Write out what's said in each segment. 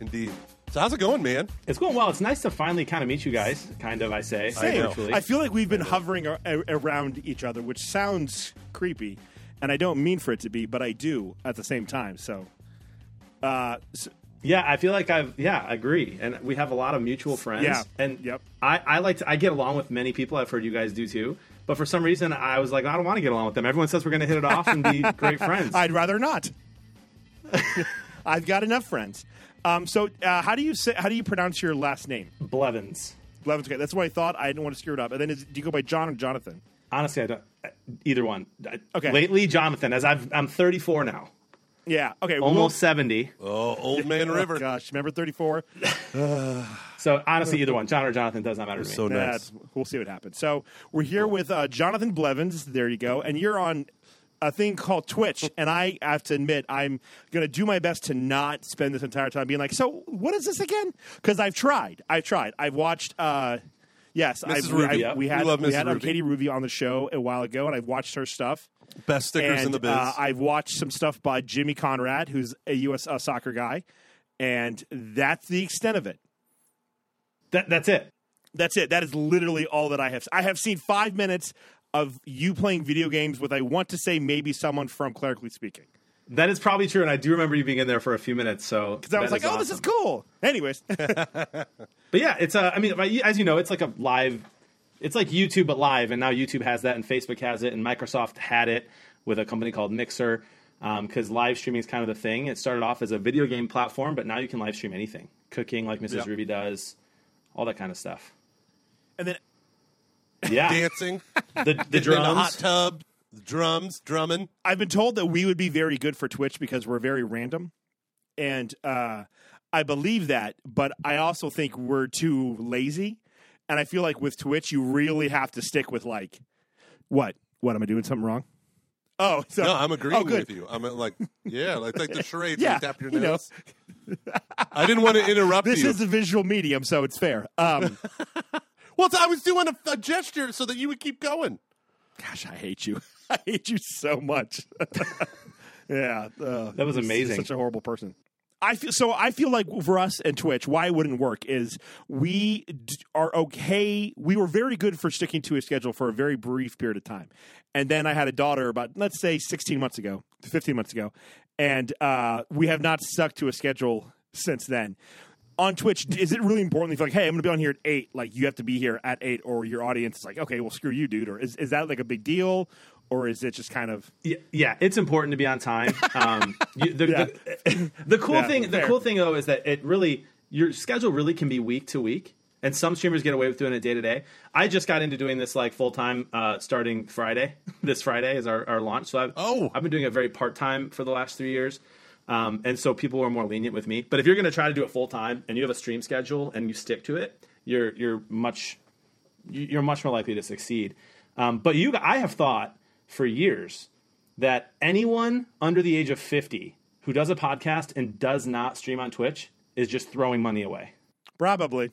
Indeed. So how's it going, man? It's going well. It's nice to finally kind of meet you guys. Kind of, I say. Same. virtually. I feel like we've been hovering a- a- around each other, which sounds creepy, and I don't mean for it to be, but I do at the same time. So, uh, s- Yeah, I feel like I've yeah, I agree, and we have a lot of mutual friends. Yeah. and Yep. I I like to I get along with many people. I've heard you guys do too, but for some reason I was like I don't want to get along with them. Everyone says we're going to hit it off and be great friends. I'd rather not. I've got enough friends. Um, so, uh, how do you say? How do you pronounce your last name? Blevins. Blevins. Okay, that's what I thought. I didn't want to screw it up. And then, is, do you go by John or Jonathan? Honestly, I don't either one. Okay. Lately, Jonathan, as I've I'm 34 now, Yeah. Okay. almost 70. Oh, old man River. oh, gosh, remember thirty four? So honestly, either one, John or Jonathan, does not matter to me. So nice. That's, we'll see what happens. So we're here with uh, Jonathan Blevins. There you go. And you're on a thing called Twitch. And I have to admit, I'm going to do my best to not spend this entire time being like, so what is this again? Because I've tried. I've tried. I've watched. Uh, yes, Mrs. I've, Ruby. I, we We had love we had Ruby. Katie Ruby on the show a while ago, and I've watched her stuff. Best stickers and in the biz. Uh, I've watched some stuff by Jimmy Conrad, who's a U.S. Uh, soccer guy, and that's the extent of it. That, that's it. That's it. That is literally all that I have. I have seen five minutes of you playing video games with, I want to say, maybe someone from Clerically Speaking. That is probably true, and I do remember you being in there for a few minutes. So Because I was like, oh, this is cool. Anyways, But yeah, it's uh, I mean, as you know, it's like a live. It's like YouTube but live, and now YouTube has that, and Facebook has it, and Microsoft had it with a company called Mixer, because live streaming is kind of the thing. It started off as a video game platform, but now you can live stream anything, cooking like Mrs. Yeah. Ruby does, all that kind of stuff. and then Yeah, Dancing. the, the in the drums. hot tub. The drums, drumming. I've been told that we would be very good for Twitch because we're very random. And uh, I believe that, but I also think we're too lazy. And I feel like with Twitch, you really have to stick with like, what? What am I doing something wrong? Oh, so, No, I'm agreeing oh, good. with you. I'm uh, like, yeah, like, like the charades. Yeah, you tap your you know. I didn't want to interrupt This you. is a visual medium, so it's fair. Um, well, I was doing a, a gesture so that you would keep going. Gosh, I hate you. I hate you so much. yeah, uh, That was amazing. Such a horrible person. I feel so. I feel like for us and Twitch, why it wouldn't work is we d- are okay. We were very good for sticking to a schedule for a very brief period of time, and then I had a daughter about let's say sixteen months ago, fifteen months ago, and uh, we have not stuck to a schedule since then. On Twitch, is it really important? If you're like, hey, I'm going to be on here at eight, like you have to be here at eight, or your audience is like, okay, well, screw you, dude, or is is that like a big deal, or is it just kind of Yeah, yeah, it's important to be on time. Um, you, the, the, the cool Yeah, thing, the cool thing though, is that it really your schedule really can be week to week, and some streamers get away with doing it day to day. I just got into doing this like full time, uh, starting Friday. this Friday is our, our launch. So I've, Oh. I've been doing it very part time for the last three years. Um, and so people are more lenient with me. But if you're going to try to do it full time and you have a stream schedule and you stick to it, you're you're much you- you're much more likely to succeed. Um, but you, I have thought for years that anyone under the age of 50 who does a podcast and does not stream on Twitch is just throwing money away. probably?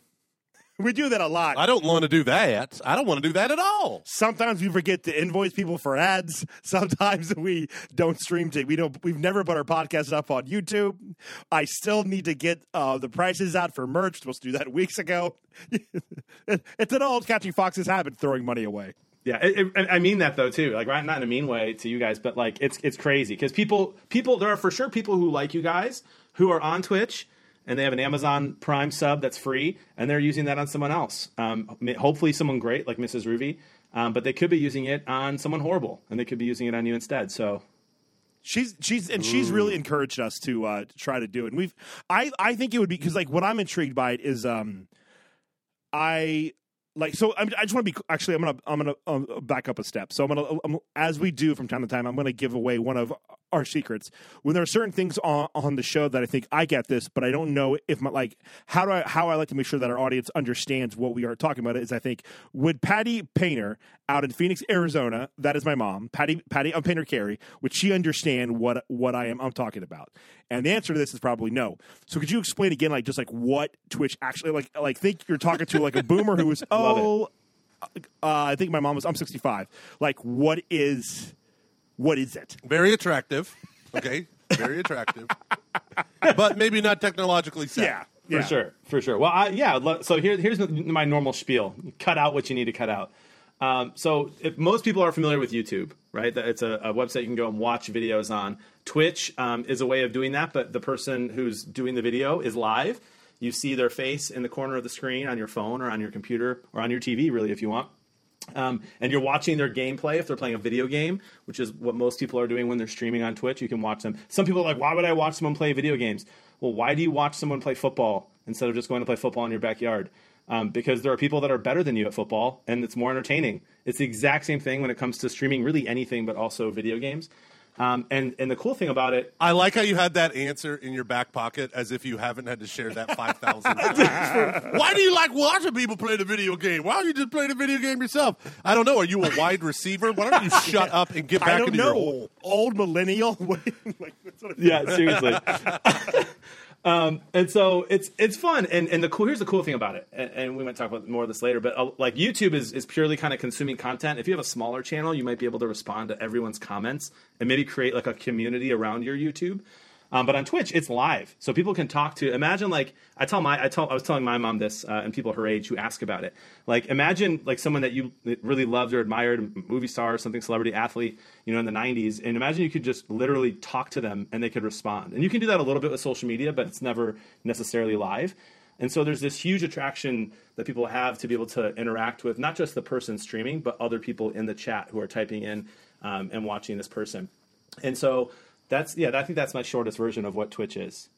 We do that a lot. I don't want to do that. I don't want to do that at all. Sometimes we forget to invoice people for ads. Sometimes we don't stream to. We don't. We've never put our podcast up on YouTube. I still need to get uh, the prices out for merch. Supposed to do that weeks ago. it's an old catching foxes habit, throwing money away. Yeah, it, it, I mean that though too. Like, right, not in a mean way to you guys, but like it's it's crazy because people people there are for sure people who like you guys who are on Twitch and they have an Amazon Prime sub that's free and they're using that on someone else. Um, hopefully, someone great like Mrs. Ruby, um, but they could be using it on someone horrible and they could be using it on you instead. So She's she's and she's really encouraged us to uh, to try to do it. And we've I I think it would be because like what I'm intrigued by it is um I like so I'm, I just want to be actually I'm gonna I'm gonna um, back up a step. So I'm gonna um, as we do from time to time I'm gonna give away one of our secrets when there are certain things on, on the show that I think I get this, but I don't know if my like how do I how I like to make sure that our audience understands what we are talking about is I think would Patty Painter out in Phoenix, Arizona, that is my mom, Patty Patty um, Painter Carey, would she understand what what I am I'm talking about? And the answer to this is probably no. So could you explain again, like just like what Twitch actually like? Like think you're talking to like a boomer who was oh, uh, I think my mom was I'm 65. Like what is what is it? Very attractive. Okay. Very attractive. but maybe not technologically savvy. Yeah, For yeah. sure, for sure. Well, I, yeah. So here, here's my normal spiel: cut out what you need to cut out. Um, so if most people are familiar with YouTube, right? It's a, a website you can go and watch videos on. Twitch um, is a way of doing that, but the person who's doing the video is live. You see their face in the corner of the screen on your phone or on your computer or on your TV, really, if you want. Um, and you're watching their gameplay if they're playing a video game, which is what most people are doing when they're streaming on Twitch. You can watch them. Some people are like, why would I watch someone play video games? Well, why do you watch someone play football instead of just going to play football in your backyard? Um, because there are people that are better than you at football, and it's more entertaining. It's the exact same thing when it comes to streaming, really anything, but also video games. Um, and and the cool thing about it, I like how you had that answer in your back pocket as if you haven't had to share that 5,000. Why do you like watching people play the video game? Why don't you just play the video game yourself? I don't know. Are you a wide receiver? Why don't you shut up and get back I don't into your know. hole? Old millennial. like, that's what I- yeah, seriously. Um, and so it's it's fun, and and the cool here's the cool thing about it, and, and we might talk about more of this later. But uh, like YouTube is is purely kind of consuming content. If you have a smaller channel, you might be able to respond to everyone's comments and maybe create like a community around your YouTube. Um, but on Twitch, it's live, so people can talk to. Imagine like I tell my I tell I was telling my mom this, uh, and people her age who ask about it. Like imagine like someone that you really loved or admired, movie star or something, celebrity athlete, you know, in the '90s, and imagine you could just literally talk to them and they could respond. And you can do that a little bit with social media, but it's never necessarily live. And so there's this huge attraction that people have to be able to interact with not just the person streaming, but other people in the chat who are typing in um, and watching this person. And so that's yeah, I think that's my shortest version of what Twitch is.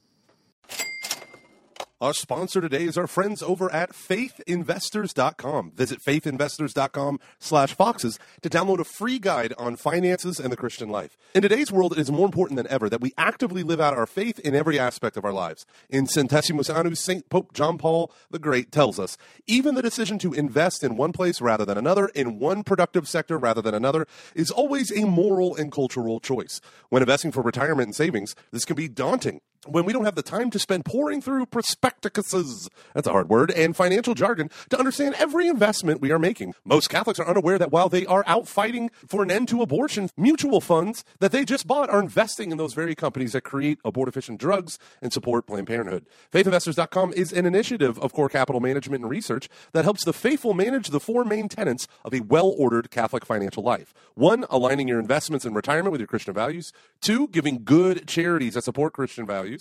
Our sponsor today is our friends over at faithinvestors.com. Visit faithinvestors.com slash foxes to download a free guide on finances and the Christian life. In today's world, it is more important than ever that we actively live out our faith in every aspect of our lives. In Centesimus Annus, St. Pope John Paul the Great tells us, even the decision to invest in one place rather than another, in one productive sector rather than another, is always a moral and cultural choice. When investing for retirement and savings, this can be daunting when we don't have the time to spend pouring through prospectuses, that's a hard word, and financial jargon to understand every investment we are making. Most Catholics are unaware that while they are out fighting for an end to abortion, mutual funds that they just bought are investing in those very companies that create abortifacient drugs and support Planned Parenthood. FaithInvestors.com is an initiative of Core Capital Management and Research that helps the faithful manage the four main tenets of a well ordered Catholic financial life. One, aligning your investments in retirement with your Christian values. Two, giving good charities that support Christian values.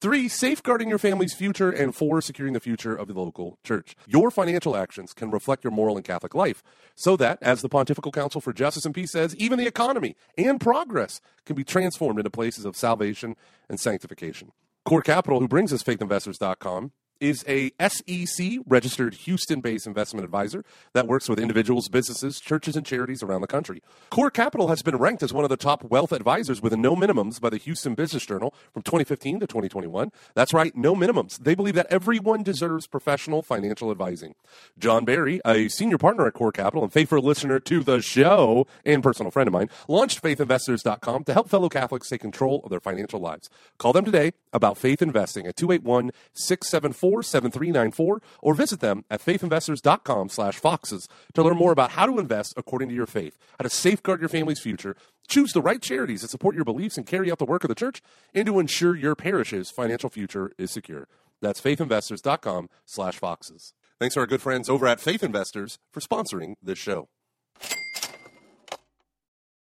Three, safeguarding your family's future. And four, securing the future of the local church. Your financial actions can reflect your moral and Catholic life so that, as the Pontifical Council for Justice and Peace says, even the economy and progress can be transformed into places of salvation and sanctification. Core Capital, who brings us faithinvestors.com, is a SEC registered Houston based investment advisor that works with individuals, businesses, churches, and charities around the country. Core Capital has been ranked as one of the top wealth advisors with no minimums by the Houston Business Journal from 2015 to 2021. That's right, no minimums. They believe that everyone deserves professional financial advising. John Barry, a senior partner at Core Capital and faithful listener to the show and personal friend of mine, launched faithinvestors.com to help fellow Catholics take control of their financial lives. Call them today about faith investing at 281 674 7394 or visit them at faithinvestors.com slash foxes to learn more about how to invest according to your faith, how to safeguard your family's future, choose the right charities that support your beliefs and carry out the work of the church, and to ensure your parish's financial future is secure. That's faithinvestors.com slash foxes. Thanks to our good friends over at Faith Investors for sponsoring this show.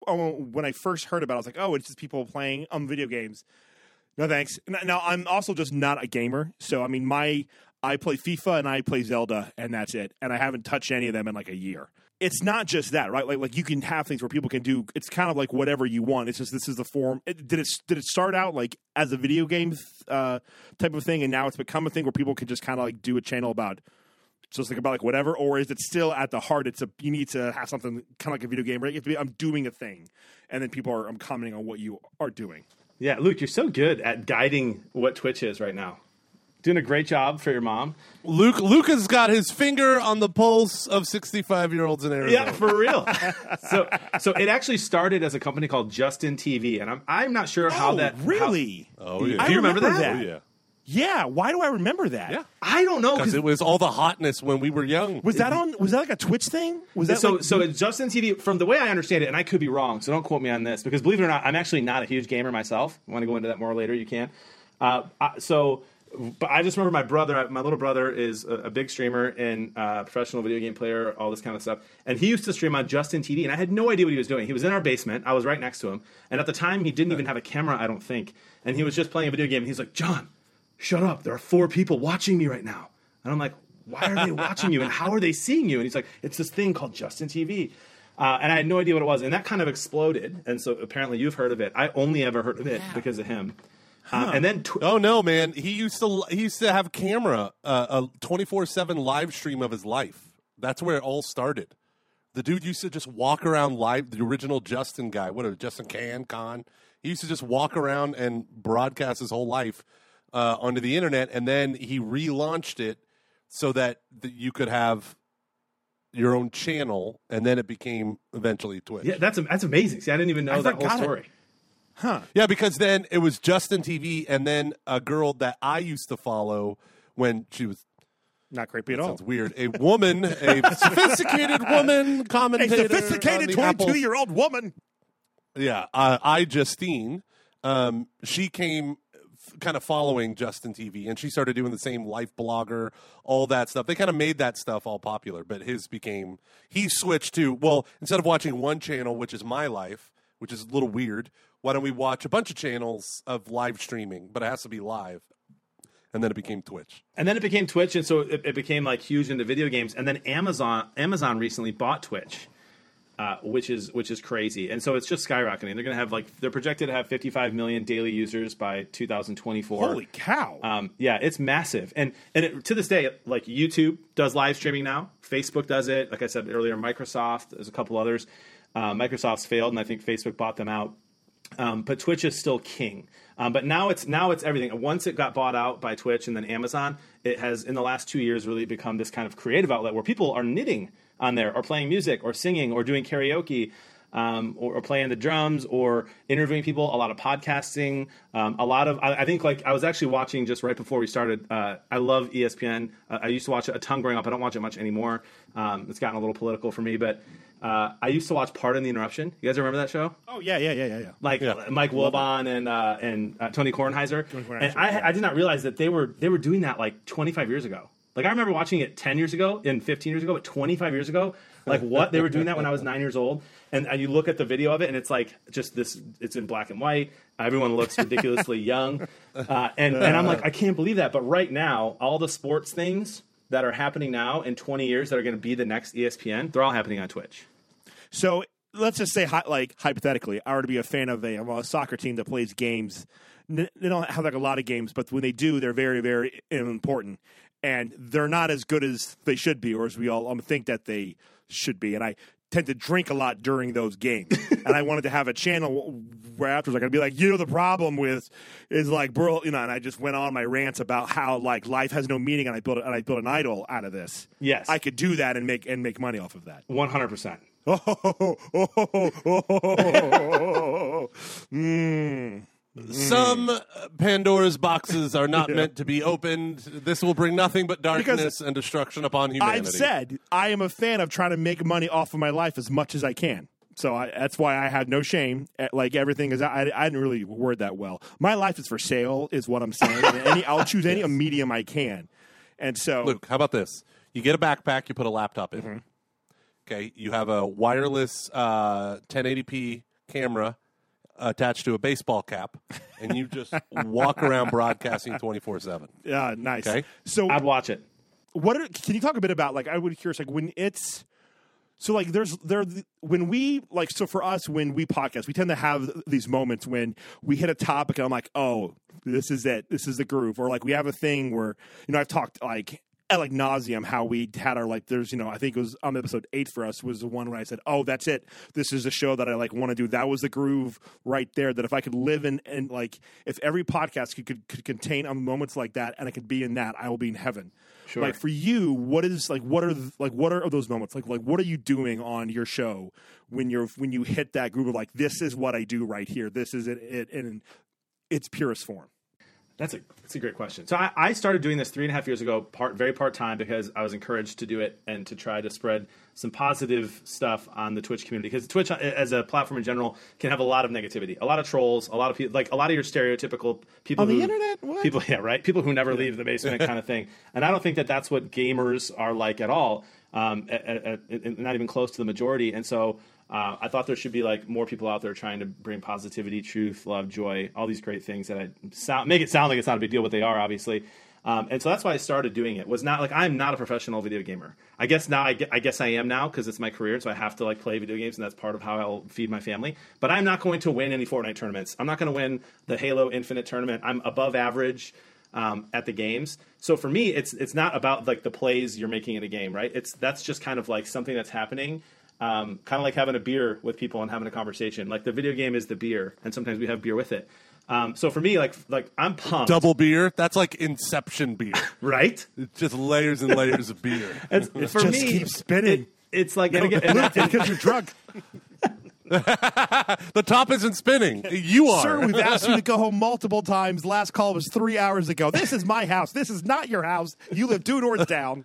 oh, when I first heard about it, I was like, oh, it's just people playing um video games. No thanks. Now I'm also just not a gamer, so I mean, my I play FIFA and I play Zelda, and that's it. And I haven't touched any of them in like a year. It's not just that, right? Like, like you can have things where people can do. It's kind of like whatever you want. It's just this is the form. It, did it did it start out like as a video game uh, type of thing, and now it's become a thing where people can just kind of like do a channel about just like about like whatever, or is it still at the heart? It's a you need to have something kind of like a video game, right? You have to be, I'm doing a thing, and then people are I'm commenting on what you are doing. Yeah, Luke, you're so good at guiding what Twitch is right now. Doing a great job for your mom. Luke Luca's got his finger on the pulse of 65 year olds in Arizona. Yeah, for real. so, so it actually started as a company called Justin TV, and I'm I'm not sure how oh, that how- really? Oh, yeah. Do you remember, remember that? that. Oh, yeah. Yeah. Why do I remember that? Yeah. I don't know Because because it was all the hotness when we were young. Was that on? Was that like a Twitch thing? Was that so like, so it's Justin TV. From the way I understand it, and I could be wrong, so don't quote me on this because believe it or not, I'm actually not a huge gamer myself. I want to go into that more later? You can. Uh, I- so, but I just remember my brother. My little brother is a, a big streamer and uh, professional video game player, all this kind of stuff. And he used to stream on Justin TV, and I had no idea what he was doing. He was in our basement. I was right next to him, and at the time, he didn't even have a camera. I don't think. And he was just playing a video game. And he's like, "John, shut up! There are four people watching me right now." And I'm like, "Why are they watching you? And how are they seeing you?" And he's like, "It's this thing called Justin TV." Uh, and I had no idea what it was, and that kind of exploded. And so apparently you've heard of it. I only ever heard of it because of him. Uh, and then tw- Oh no, man! He used to he used to have camera uh, a twenty four seven live stream of his life. That's where it all started. The dude used to just walk around live. The original Justin guy, what a Justin Kan Con. He used to just walk around and broadcast his whole life uh, onto the internet, and then he relaunched it so that, that you could have your own channel, and then it became eventually Twitch. yeah, that's that's amazing. See, I didn't even know I that whole story. it. story. Yeah, because then it was Justin TV, and then a girl that I used to follow when she was Not creepy at all. sounds weird. A woman, a sophisticated woman A commentator, on sophisticated twenty-two-year-old woman. Yeah, uh, I Justine. Um, she came f- kind of following Justin TV, and she started doing the same life blogger, all that stuff. They kind of made that stuff all popular, but his became he switched to well, instead of watching one channel, which is my life, which is a little weird. Why don't we watch a bunch of channels of live streaming, but it has to be live? And then it became Twitch. And then it became Twitch, and so it, it became like huge into video games. And then Amazon Amazon recently bought Twitch, uh, which is which is crazy. And so it's just skyrocketing. They're going to have like they're projected to have 55 million daily users by 2024. Holy cow! Um, yeah, it's massive, and and it, to this day, like YouTube does live streaming now. Facebook does it. Like I said earlier, Microsoft. There's a couple others. Uh, Microsoft's failed, and I think Facebook bought them out. Um, but Twitch is still king. Um, but now it's now it's everything. Once it got bought out by Twitch and then Amazon, it has in the last two years really become this kind of creative outlet where people are knitting on there, or playing music, or singing, or doing karaoke. Um, or, or playing the drums, or interviewing people. A lot of podcasting. Um, a lot of I, I think like I was actually watching just right before we started. Uh, I love ESPN. Uh, I used to watch it a ton growing up. I don't watch it much anymore. Um, it's gotten a little political for me, but uh, I used to watch Pardon the Interruption. You guys remember that show? oh yeah, yeah, yeah, yeah, yeah. like Mike Wilbon and uh, and uh, Tony Kornheiser. Kornheiser, and I, I did not realize that they were they were doing that like 25 years ago. Like I remember watching it 10 years ago and 15 years ago, but 25 years ago, like what they were doing that when I was nine years old. And, and you look at the video of it, and it's like just this. It's in black and white. Everyone looks ridiculously young, uh, and and I'm like, I can't believe that. But right now, all the sports things that are happening now in 20 years that are going to be the next ESPN, they're all happening on Twitch. So let's just say, like hypothetically, I were to be a fan of a, of a soccer team that plays games. They don't have like a lot of games, but when they do, they're very, very important, and they're not as good as they should be, or as we all um, think that they should be. And I tend to drink a lot during those games, and I wanted to have a channel where afterwards I could be like, you know, the problem with is like, bro, you know, and I just went on my rants about how like life has no meaning, and I built and I built an idol out of this. Yes. I could do that and make and make money off of that. 100. percent Oh, oh, oh, oh, oh, oh, oh, oh, oh, oh. mm. Some uh, Pandora's boxes are not meant to be opened. This will bring nothing but darkness and destruction upon humanity. I've said I am a fan of trying to make money off of my life as much as I can. So I, that's why I have no shame. At, Like everything is, I, I didn't really word that well. My life is for sale, is what I'm saying. And any, I'll choose any medium I can. And so, Luke, how about this? You get a backpack, you put a laptop in. Mm-hmm. Okay, you have a wireless uh, 1080p camera attached to a baseball cap, and you just walk around broadcasting 24 7. Yeah, nice. Okay. So I'd watch it. what are, can you talk a bit about like I would be curious like when it's so like there's there when we like so for us when we podcast we tend to have these moments when we hit a topic and I'm like oh this is it this is the groove or like we have a thing where you know I've talked like at like nauseum how we had our like there's you know I think it was on episode eight for us was the one where I said oh that's it. This is a show that I like want to do. That was the groove right there that if I could live in and like if every podcast could, could, could contain um, moments like that and I could be in that I will be in heaven. Sure. like for you what is like what are like what are those moments? Like like what are you doing on your show when you're when you hit that groove of like this is what I do right here. This is it, it in its purest form That's a that's a great question. So I, I started doing this three and a half years ago, part very part time because I was encouraged to do it and to try to spread some positive stuff on the Twitch community because Twitch uh, as a platform in general can have a lot of negativity, a lot of trolls, a lot of people like a lot of your stereotypical people On the internet? What? people yeah right people who never leave the basement kind of thing. And I don't think that that's what gamers are like at all. Um, at, at, at, not even close to the majority. And so uh, I thought there should be like more people out there trying to bring positivity, truth, love, joy, all these great things that I sound, make it sound like it's not a big deal, but they are obviously. Um, and so that's why I started doing it. Was not like I'm not a professional video gamer. I guess now I, I guess I am now because it's my career, so I have to like play video games, and that's part of how I'll feed my family. But I'm not going to win any Fortnite tournaments. I'm not going to win the Halo Infinite tournament. I'm above average um, at the games. So for me, it's it's not about like the plays you're making in a game, right? It's that's just kind of like something that's happening. Um, kind of like having a beer with people and having a conversation. Like the video game is the beer, and sometimes we have beer with it. Um, so for me, like like I'm pumped, Double beer. That's like Inception beer. right? It's just layers and layers of beer. It's, for just me, keeps spinning. it- it's like and again, and that- because you're drunk. The top isn't spinning. You are. Sir, we've asked you to go home multiple times. Last call was three hours ago. This is my house. This is not your house. You live two doors down.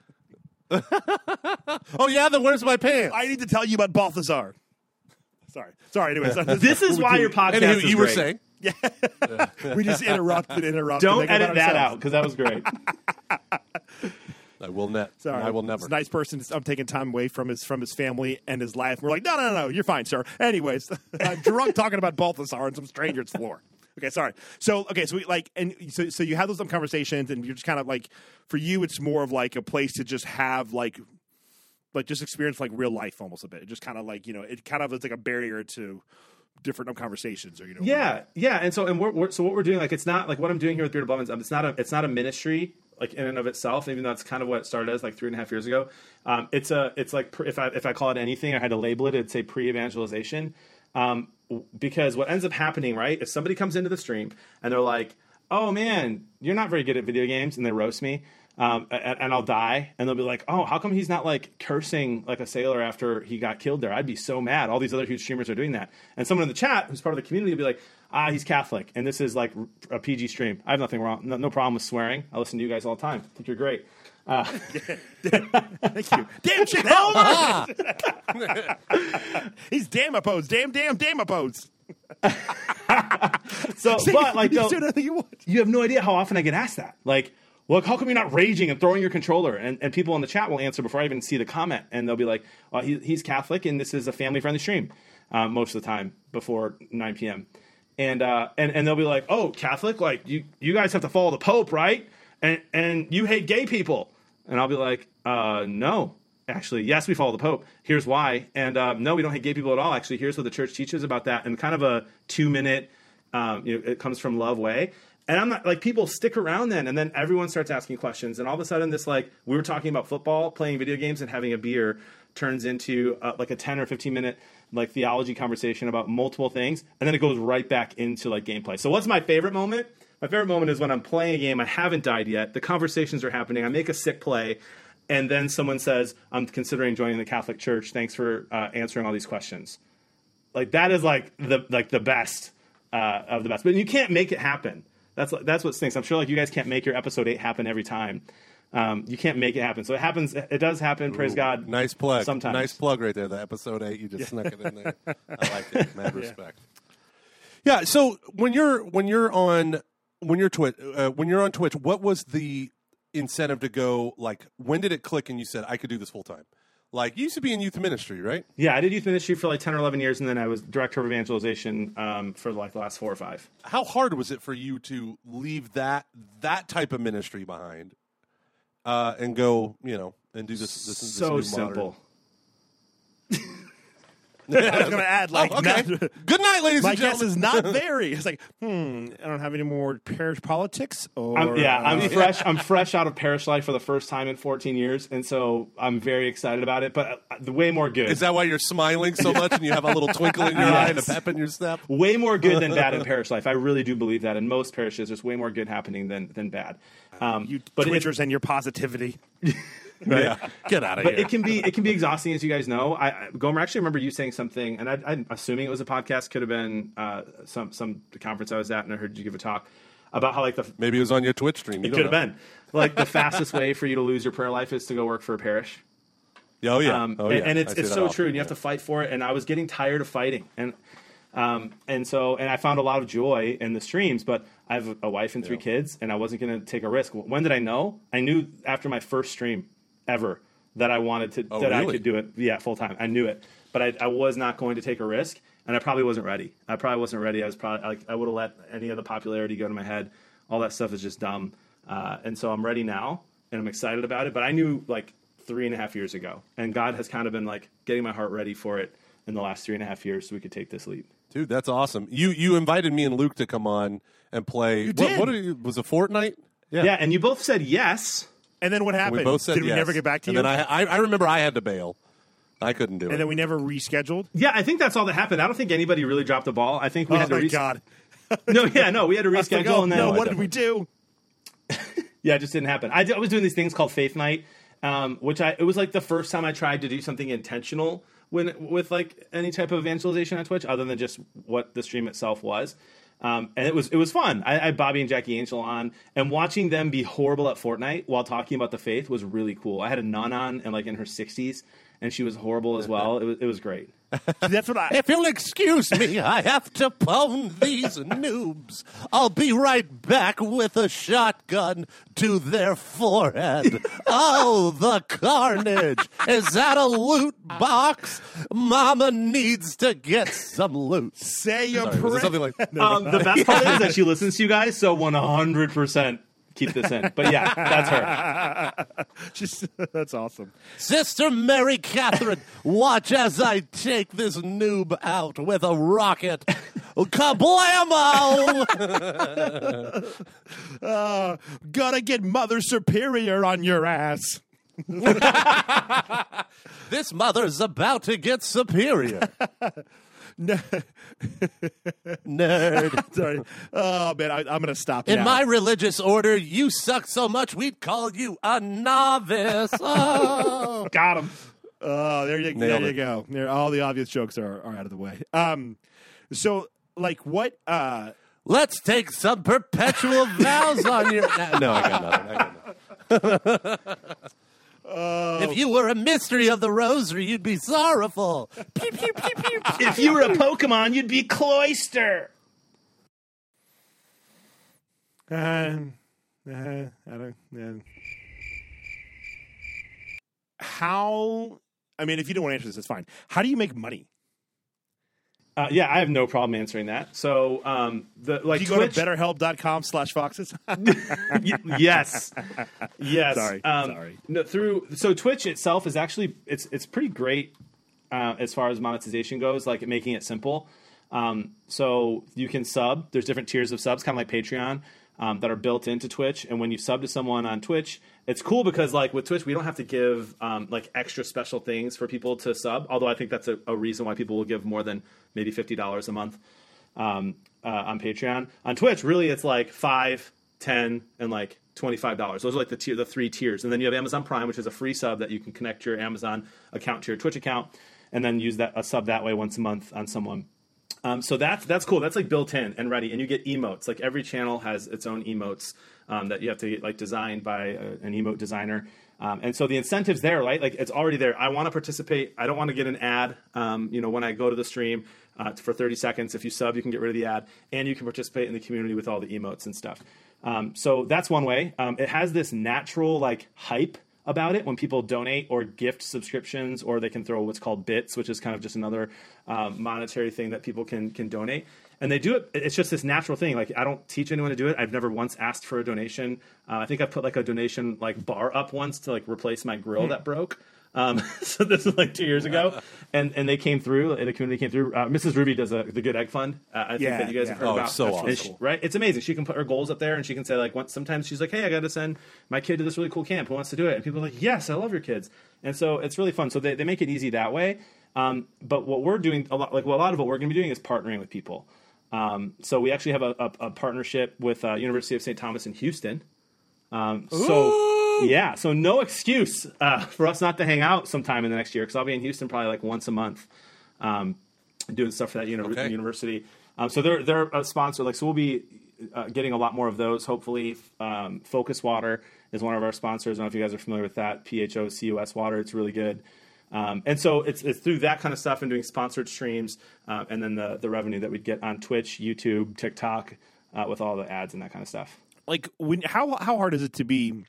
oh yeah, then where's my pants? I need to tell you about Balthazar. Sorry. Sorry, anyways. this is why your podcast Anywho, is you were great. saying. we just interrupted, interrupted. Don't edit that ourselves. out because that was great. I will net. Sorry, I will This never. nice person. I'm taking time away from his from his family and his life. We're like, no, no, no, no, you're fine, sir. Anyways, I'm drunk talking about Balthazar on some stranger's floor. Okay, sorry. So, okay, so we like, and so so you have those dumb conversations, and you're just kind of like, for you, it's more of like a place to just have like, like just experience like real life almost a bit. It just kind of like you know, it kind of is like a barrier to different conversations, or you know, Yeah, yeah, and so and we're, we're so what we're doing like it's not like what I'm doing here with Bearded Blevins. Um, it's not a it's not a ministry like in and of itself, even though it's kind of what it started as like three and a half years ago. Um, it's a it's like if I if I call it anything, I had to label it. It'd say pre-evangelization, um, because what ends up happening, right? If somebody comes into the stream and they're like, "Oh man, you're not very good at video games," and they roast me. Um, and, and I'll die, and they'll be like, "Oh, how come he's not like cursing like a sailor after he got killed there? I'd be so mad. All these other huge streamers are doing that." And someone in the chat who's part of the community will be like, "Ah, he's Catholic, and this is like a PG stream. I have nothing wrong, no, no problem with swearing. I listen to you guys all the time. I think you're great." Thank you. Damn shit, Homer! He's damn opposed. Damn, damn, damn opposed. So, but like, you though, do anything you you have no idea how often I get asked that. Like, look, how come you're not raging and throwing your controller? And, and people in the chat will answer before I even see the comment, and they'll be like, well, he, he's Catholic, and this is a family friendly stream uh, most of the time before 9 p.m. And, uh, and and they'll be like, oh, Catholic, like you you guys have to follow the Pope, right? And and you hate gay people. And I'll be like, uh, no. Actually, yes, we follow the Pope. Here's why. And uh, no, we don't hate gay people at all. Actually, here's what the church teaches about that. And kind of a two minute, um, you know, it comes from love way. And I'm not like people stick around then, and then everyone starts asking questions, and all of a sudden, this like we were talking about football, playing video games, and having a beer turns into uh, like a 10 or 15 minute like theology conversation about multiple things, and then it goes right back into like gameplay. So, what's my favorite moment? My favorite moment is when I'm playing a game, I haven't died yet, the conversations are happening, I make a sick play, and then someone says, "I'm considering joining the Catholic Church. Thanks for uh, answering all these questions." Like that is like the like the best uh, of the best, but you can't make it happen. That's that's what stinks. I'm sure like you guys can't make your episode eight happen every time. Um, you can't make it happen. So it happens. It does happen. praise God. Nice plug. Sometimes. Nice plug right there. The episode eight. You just snuck it in there. I like it. Mad respect. Yeah. So when you're when you're on when you're Twitch uh, when you're on Twitch, what was the incentive to go? Like, when did it click and you said I could do this full time? Like, you used to be in youth ministry, right? Yeah, I did youth ministry for like ten or eleven years, and then I was director of evangelization um, for like the last four or five. How hard was it for you to leave that that type of ministry behind uh, and go, you know, and do this? this, this so new simple. I was going to add, like, Oh, okay. not- Good night, ladies my and guess gentlemen. is not very. It's like, hmm, I don't have any more parish politics. Or I'm, yeah, uh, I'm fresh. I'm fresh out of parish life for the first time in 14 years, and so I'm very excited about it. But uh, the way more good. Is that why you're smiling so much and you have a little twinkle in your eye and a pep in your step? way more good than bad in parish life. I really do believe that. In most parishes, there's way more good happening than than bad. Um, you but it- Twitchers and your positivity. Yeah. Get out of but here. it can be it can be exhausting, as you guys know. I, I Gomer I actually remember you saying something, and I, I'm assuming it was a podcast. Could have been uh, some some conference I was at, and I heard you give a talk about how like the Maybe it was on your Twitch stream. You it could have been like the fastest way for you to lose your prayer life is to go work for a parish. Oh yeah. Um, oh, and- yeah. and it's it's so often. true, and you have to fight for it. And I was getting tired of fighting, and um, and so and I found a lot of joy in the streams. But I have a wife and three kids, and I wasn't going to take a risk. When did I know? I knew after my first stream ever that I wanted to that I could do it. Yeah, full time. I knew it, but I, I was not going to take a risk, and I probably wasn't ready. I probably wasn't ready. I was probably like I would have let any of the popularity go to my head. All that stuff is just dumb, uh, and so I'm ready now, and I'm excited about it. But I knew like three and a half years ago, and God has kind of been like getting my heart ready for it in the last three and a half years, so we could take this leap. Dude, that's awesome. You you invited me and Luke to come on and play. You did. What, what did you, was it Fortnite? Yeah, and you both said yes. And then what happened? We both said Did we yes. never get back to and you? then I, I I remember I had to bail. I couldn't do it. and then we never rescheduled. Yeah, I think that's all that happened. I don't think anybody really dropped the ball. I think we oh had to my res- god! No, yeah, no, we had to I was like, reschedule, oh, and then no, what did we do? Yeah, it just didn't happen. I, did, I was doing these things called Faith Night, um, which I it was like the first time I tried to do something intentional when with like any type of evangelization on Twitch, other than just what the stream itself was. Um, and it was it was fun. I, I had Bobby and Jackie Angel on, and watching them be horrible at Fortnite while talking about the faith was really cool. I had a nun on and like in her sixties, and she was horrible as well. It was it was great. That's what I. If you'll excuse me, I have to pwn these noobs. I'll be right back with a shotgun to their forehead. Oh, the carnage! Is that a loot box? Mama needs to get some loot. Say your Sorry, was prayer. something like Um, the best part is that she listens to you guys, so one hundred percent keep this in. But yeah, that's her. Just that's awesome. Sister Mary Catherine, watch as I take this noob out with a rocket. Kablamo! Uh, gotta get Mother Superior on your ass. this mother's about to get superior. Nerd. Sorry. Oh man, I, I'm gonna stop In now. my religious order, you suck so much we'd call you a novice. Oh. Got him. Oh, there you, Nailed there you go. There, all the obvious jokes are, are out of the way. Um, so like what? Uh, Let's take some perpetual vows on your. No, I got nothing. I got nothing. If you were a mystery of the rosary, you'd be sorrowful. Pew, pew, pew, pew. If you were a Pokemon, you'd be cloister. uh, uh, I don't. Uh, how? I mean, if you don't want to answer this, it's fine. How do you make money? Uh, yeah, I have no problem answering that. So, um, the like Do you Twitch, go to betterhelp.com slash foxes? Yes, yes. Sorry, um, sorry. No, through so Twitch itself is actually it's it's pretty great uh, as far as monetization goes, like making it simple. Um, so you can sub. There's different tiers of subs, kind of like Patreon. Um, that are built into Twitch, and when you sub to someone on Twitch, it's cool because like with Twitch, we don't have to give um, like extra special things for people to sub. Although I think that's a, a reason why people will give more than maybe fifty dollars a month um, uh, on Patreon. On Twitch, really, it's like five, ten, and like twenty-five dollars. Those are like the tier, the three tiers, and then you have Amazon Prime, which is a free sub that you can connect your Amazon account to your Twitch account, and then use that a sub that way once a month on someone. Um, so that's that's cool. That's like built in and ready, and you get emotes. Like every channel has its own emotes um, that you have to get like designed by a, an emote designer. Um, and so the incentives there, right? Like it's already there. I want to participate. I don't want to get an ad. Um, you know, when I go to the stream uh, for 30 seconds, if you sub, you can get rid of the ad, and you can participate in the community with all the emotes and stuff. Um, so that's one way. Um, it has this natural like hype about it when people donate or gift subscriptions, or they can throw what's called bits, which is kind of just another um, monetary thing that people can can donate. And they do it. It's just this natural thing. Like I don't teach anyone to do it. I've never once asked for a donation. Uh, I think I put like a donation like bar up once to like replace my grill that broke. Um, so this was like two years ago, and and they came through. The community came through. Uh, Mrs. Ruby does a, the Good Egg Fund. Uh, I think Yeah, that you guys yeah. have heard Oh, about. so And awesome. she- right? It's amazing. She can put her goals up there, and she can say like, once, sometimes she's like, "Hey, I got to send my kid to this really cool camp. Who wants to do it?" And people are like, "Yes, I love your kids." And so it's really fun. So they, they make it easy that way. Um, but what we're doing a lot, like well, a lot of what we're going to be doing is partnering with people. Um, so we actually have a, a, a partnership with uh, University of St. Thomas in Houston. Um, so yeah, so no excuse uh, for us not to hang out sometime in the next year because I'll be in Houston probably like once a month, um, doing stuff for that uni- Okay. university. Um, so they're they're a sponsor. Like so, we'll be uh, getting a lot more of those. Hopefully, um, Phocus Water is one of our sponsors. I don't know if you guys are familiar with that. P H O C U S Water. It's really good. Um, and so it's, it's through that kind of stuff and doing sponsored streams, uh, and then the the revenue that we'd get on Twitch, YouTube, TikTok, uh, with all the ads and that kind of stuff. Like when how how hard is it to be?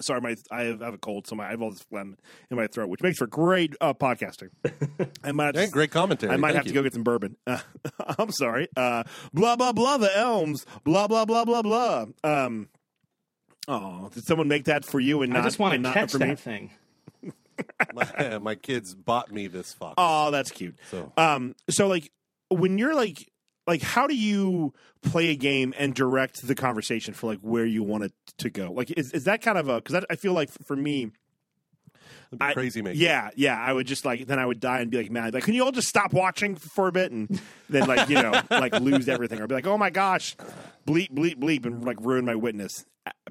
Sorry, my I have, I have a cold, so my I have all this phlegm in my throat, which makes for great uh, podcasting. I might Hey, great commentary. I might Thank have you. to go get some bourbon. Uh, I'm sorry. Uh, blah blah blah. The Elms. Blah blah blah blah blah. Um. Oh, did someone make that for you and not? I just want to not catch for that me? thing. my, my kids bought me this fox. Oh, that's cute. So Um, so like when you're like like how do you play a game and direct the conversation for like where you want it to go? Like is is that kind of a because I feel like for me, be I- crazy, man. yeah, yeah, I would just like then I would die and be like, man, like can you all just stop watching for a bit and then like you know like lose everything or be like, oh my gosh, bleep bleep bleep and like ruin my witness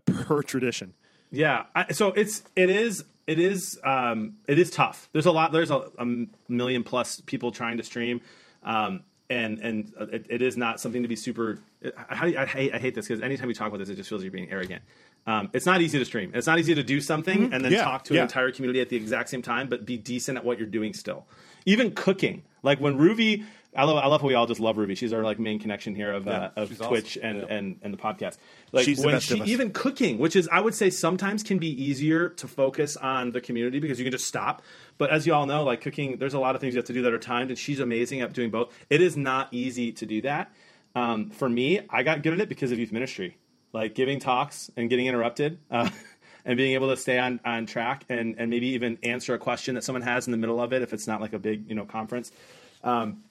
per tradition. Yeah. I, so it's it is it is um, it is tough. There's a lot. There's a, a million plus people trying to stream, um, and and it, it is not something to be super. You, I hate I hate this because anytime we talk about this, it just feels like you're being arrogant. Um, it's not easy to stream. It's not easy to do something and then Yeah, talk to yeah. an entire community at the exact same time, but be decent at what you're doing still. Even cooking, like when Ruby, I love I love how we all just love Ruby. She's our like main connection here of uh, of Twitch awesome. and, Yeah. and and the podcast. Like She's the when best she of us. even even cooking, which is I would say sometimes can be easier to focus on the community because you can just stop. But as you all know, like cooking, there's a lot of things you have to do that are timed, and she's amazing at doing both. It is not easy to do that. Um, for me, I got good at it because of youth ministry, like giving talks and getting interrupted. Uh, And being able to stay on, on track and, and maybe even answer a question that someone has in the middle of it if it's not like a big you know conference, um,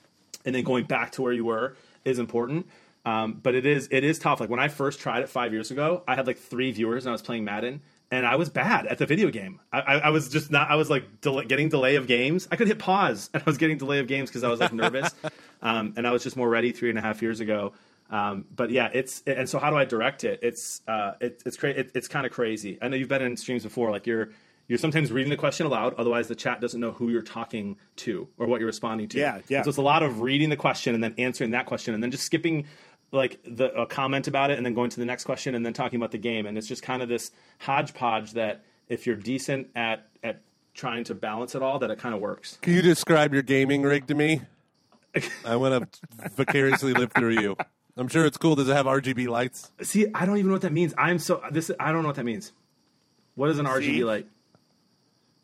and then going back to where you were is important. Um, but it is it is tough. Like when I first tried it five years ago, I had like three viewers and I was playing Madden, and I was bad at the video game. I, I, I was just not. I was like del- getting delay of games. I could hit pause, and I was getting delay of games because I was like nervous, um, and I was just more ready three and a half years ago. Um, but yeah, it's and so how do I direct it? It's uh, it, it's cra- it, it's kind of crazy. I know you've been in streams before. Like you're you're sometimes reading the question aloud, otherwise the chat doesn't know who you're talking to or what you're responding to. Yeah, yeah. So it's a lot of reading the question and then answering that question and then just skipping like the a comment about it and then going to the next question and then talking about the game and it's just kind of this hodgepodge that if you're decent at at trying to balance it all that it kind of works. Can you describe your gaming rig to me? I want to vicariously live through you. I'm sure it's cool. Does it have RGB lights? See, I don't even know what that means. I'm so this I don't know what that means. What is an RGB light?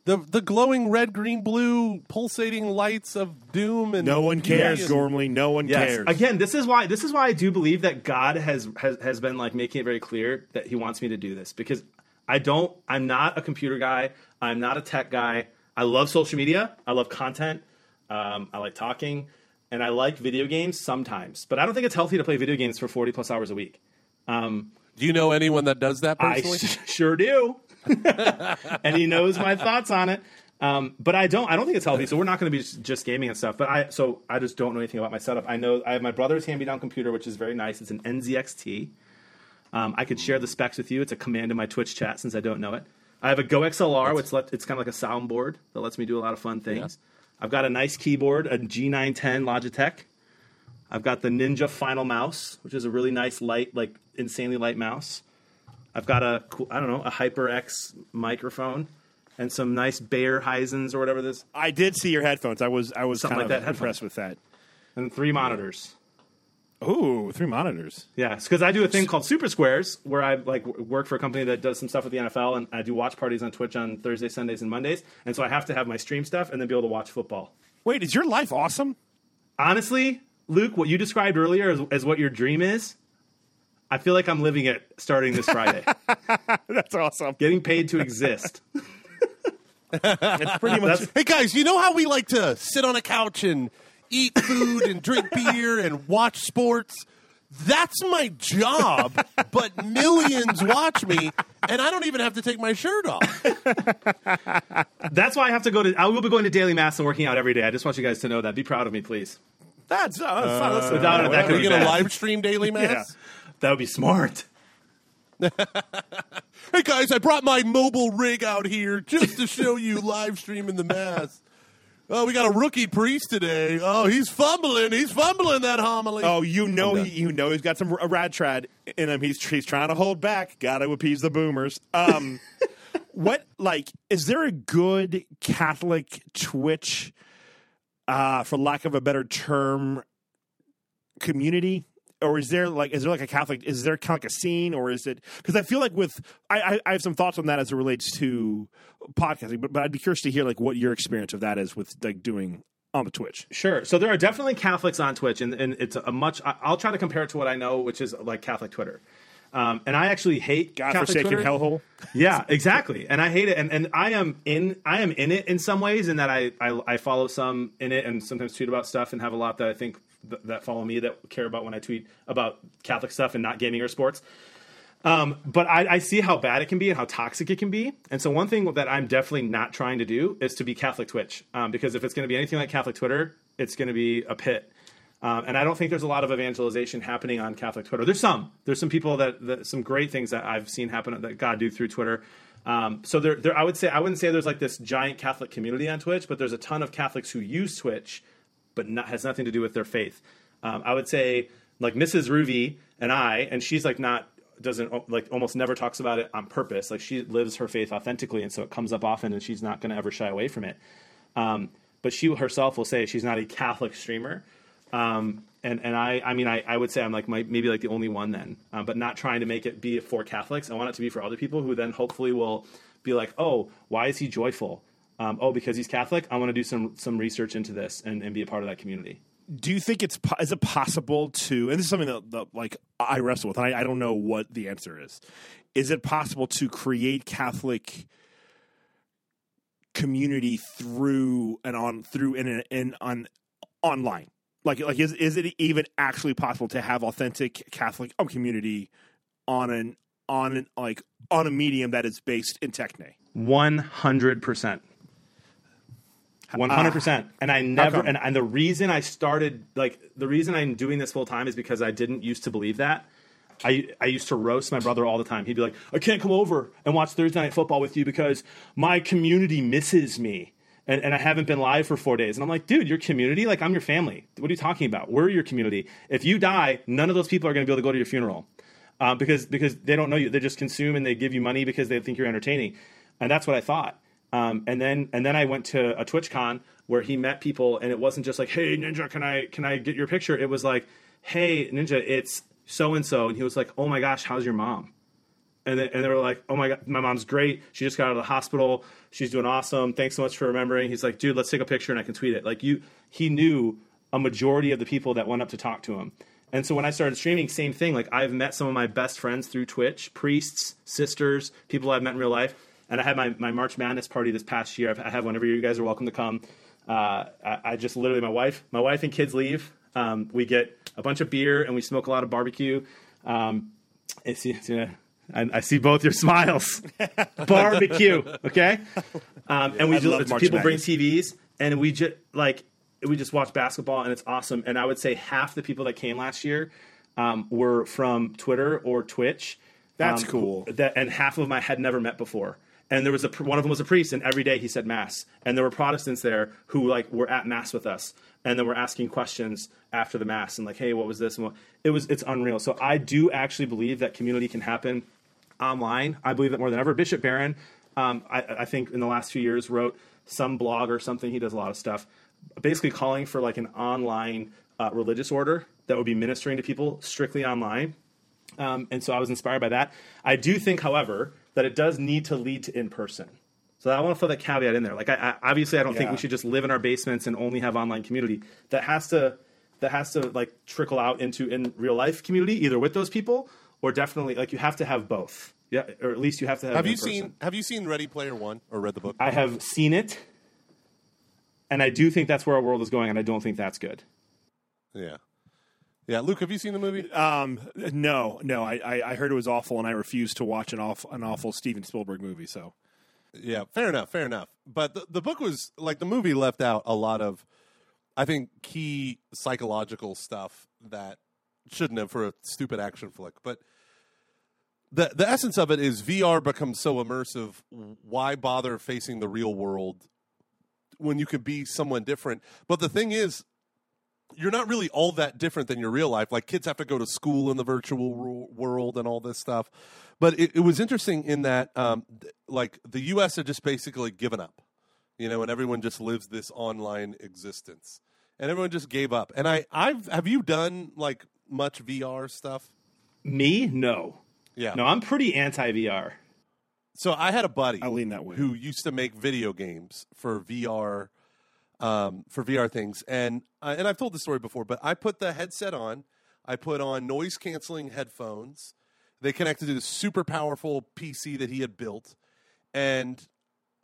The the glowing red, green, blue, pulsating lights of doom and No one cares, Yes. Gormley. No one Yes. cares. Again, this is why this is why I do believe that God has, has has been like making it very clear that He wants me to do this because I don't. I'm not a computer guy. I'm not a tech guy. I love social media. I love content. Um, I like talking, and I like video games sometimes. But I don't think it's healthy to play video games for 40 plus hours a week. Do you know anyone that does that I personally? sure do, and he knows my thoughts on it. Um, but I don't. I don't think it's healthy. So we're not going to be just, just gaming and stuff. But I so I just don't know anything about my setup. I know I have my brother's hand-me-down computer, which is very nice. It's an NZXT. Um, I could share the specs with you. It's a command in my Twitch chat since I don't know it. I have a Go XLR, which let, it's kind of like a soundboard that lets me do a lot of fun things. I've got a nice keyboard, a G910 Logitech. I've got the Ninja Final Mouse, which is a really nice light, like insanely light mouse. I've got a cool, I don't know, a HyperX microphone and some nice Bayer Heisens or whatever this, I did see your headphones. I was I was Something kind like of that, impressed with that. and three monitors. Ooh, three monitors. Yeah, because I do a thing called Super Squares, where I like work for a company that does some stuff with the NFL, and I do watch parties on Twitch on Thursdays, Sundays, and Mondays. And so I have to have my stream stuff and then be able to watch football. Wait, is your life awesome? Honestly, Luke, what you described earlier as, as what your dream is, I feel like I'm living it starting this Friday. That's awesome. Getting paid to exist. It's pretty much. That's- Hey guys, you know how we like to sit on a couch and eat food and drink beer and watch sports? That's my job, but millions watch me, and I don't even have to take my shirt off. That's why I have to go to. I will be going to daily mass and working out every day. I just want you guys to know that. Be proud of me, please. that's, uh, that's that's- Without it, that could be going to bad. live stream Daily Mass? That would be smart. Hey guys, I brought my mobile rig out here just to show you live streaming the Mass. Oh, we got a rookie priest today. Oh, he's fumbling. He's fumbling that homily. Oh, you know, he, you know, he's got some a rad trad in him. He's he's trying to hold back. Got to appease the boomers. Um, what like is there a good Catholic Twitch, uh, for lack of a better term, community? Or is there like is there like a Catholic is there kind of like a scene or is it because I feel like with I, I I have some thoughts on that as it relates to podcasting but but I'd be curious to hear like what your experience of that is with like doing on the Twitch. Sure. So there are definitely Catholics on Twitch, and, and it's a much. I'll try to compare it to what I know, which is like Catholic Twitter. Um, and I actually hate God Catholic Twitter. hellhole. Yeah, exactly. And I hate it. And, and I am in I am in it in some ways, in that I, I I follow some in it, and sometimes tweet about stuff, and have a lot that I think th- that follow me that care about when I tweet about Catholic stuff and not gaming or sports. Um, but I, I see how bad it can be and how toxic it can be. And so one thing that I'm definitely not trying to do is to be Catholic Twitch, um, because if it's going to be anything like Catholic Twitter, it's going to be a pit. Um, and I don't think there's a lot of evangelization happening on Catholic Twitter. There's some. There's some people that, that some great things that I've seen happen that God do through Twitter. Um, so there, there, I would say I wouldn't say there's like this giant Catholic community on Twitch, but there's a ton of Catholics who use Twitch, but not, has nothing to do with their faith. Um, I would say like Mrs. Ruby and I, and she's like not doesn't like almost never talks about it on purpose. Like she lives her faith authentically, and so it comes up often, and she's not going to ever shy away from it. Um, but she herself will say she's not a Catholic streamer. Um, and and I I mean I, I would say I'm like my, maybe like the only one then, uh, but not trying to make it be for Catholics. I want it to be for other people who then hopefully will be like, oh, why is he joyful? Um, oh, because he's Catholic. I want to do some some research into this and, and be a part of that community. do you think it's is it possible to and this is something that, that like I wrestle with and I, I don't know what the answer is is it possible to create Catholic community through and on through in in on online like like is is it even actually possible to have authentic Catholic um, community on an on an like on a medium that is based in techne One hundred percent. One hundred. And I never and, and the reason I started like the reason I'm doing this full time is because I didn't used to believe that. I I used to roast my brother all the time. He'd be like, I can't come over and watch Thursday night football with you because my community misses me. And, and I haven't been live for four days. And I'm like, dude, your community? Like, I'm your family. What are you talking about? We're your community. If you die, none of those people are going to be able to go to your funeral uh, because because they don't know you. They just consume and they give you money because they think you're entertaining, and that's what I thought. Um, and then and then I went to a TwitchCon where he met people, and it wasn't just like, "Hey Ninja, can I can I get your picture?" It was like, "Hey Ninja, it's so and so," and he was like, "Oh my gosh, how's your mom?" And, and they were like, "Oh my god, my mom's great. She just got out of the hospital. She's doing awesome. Thanks so much for remembering." He's like, "Dude, let's take a picture and I can tweet it." Like you, he knew a majority of the people that went up to talk to him. And so when I started streaming, same thing. Like I've met some of my best friends through Twitch, priests, sisters, people I've met in real life. And I had my, my March Madness party this past year. I've- I have whenever you guys are welcome to come. Uh, I, I just literally my wife, my wife and kids leave. Um, we get a bunch of beer and we smoke a lot of barbecue. Um, it's, it's, uh, I, I see both your smiles. barbecue, okay? Um, and we just people bring TVs and we just like we just watch basketball and it's awesome. And I would say half the people that came last year um, were from Twitter or Twitch. That's um, cool. That and half of them I had never met before. And there was a one of them was a priest, and every day he said mass. And there were Protestants there who like were at mass with us, and then were asking questions after the mass, and like, hey, what was this? And what, it was it's unreal. So I do actually believe that community can happen online. I believe that more than ever. Bishop Barron, um, I, I think in the last few years wrote some blog or something. He does a lot of stuff, basically calling for like an online uh, religious order that would be ministering to people strictly online. Um, and so I was inspired by that. I do think, however, that it does need to lead to in person. So I want to throw that caveat in there. Like, I, I, obviously, I don't think we should just live in our basements and only have online community. That has to that has to like trickle out into in real life community, either with those people or definitely like you have to have both. Yeah, or at least you have to have. Have you seen Have you seen Ready Player One or read the book? I have seen it, and I do think that's where our world is going, and I don't think that's good. yeah, yeah. Luke, have you seen the movie? Um, no, no. I, I, I heard it was awful, and I refused to watch an awful, an awful Steven Spielberg movie. So Yeah, fair enough, fair enough. But the, the book was like the movie left out a lot of, I think, key psychological stuff that shouldn't have for a stupid action flick. But the the essence of it is VR becomes so immersive. Why bother facing the real world when you can be someone different. But the thing is, you're not really all that different than your real life. Like kids have to go to school in the virtual ro- world and all this stuff. But it, it was interesting in that, um, th- like the U.S. had just basically given up, you know, and everyone just lives this online existence, and everyone just gave up. And I, I've have you done like much VR stuff? Me? No. Yeah. No, I'm pretty anti VR. So I had a buddy I lean that way. who used to make video games for VR, um, for VR things, and uh, and I've told this story before, but I put the headset on, I put on noise canceling headphones, they connected to the super powerful PC that he had built, and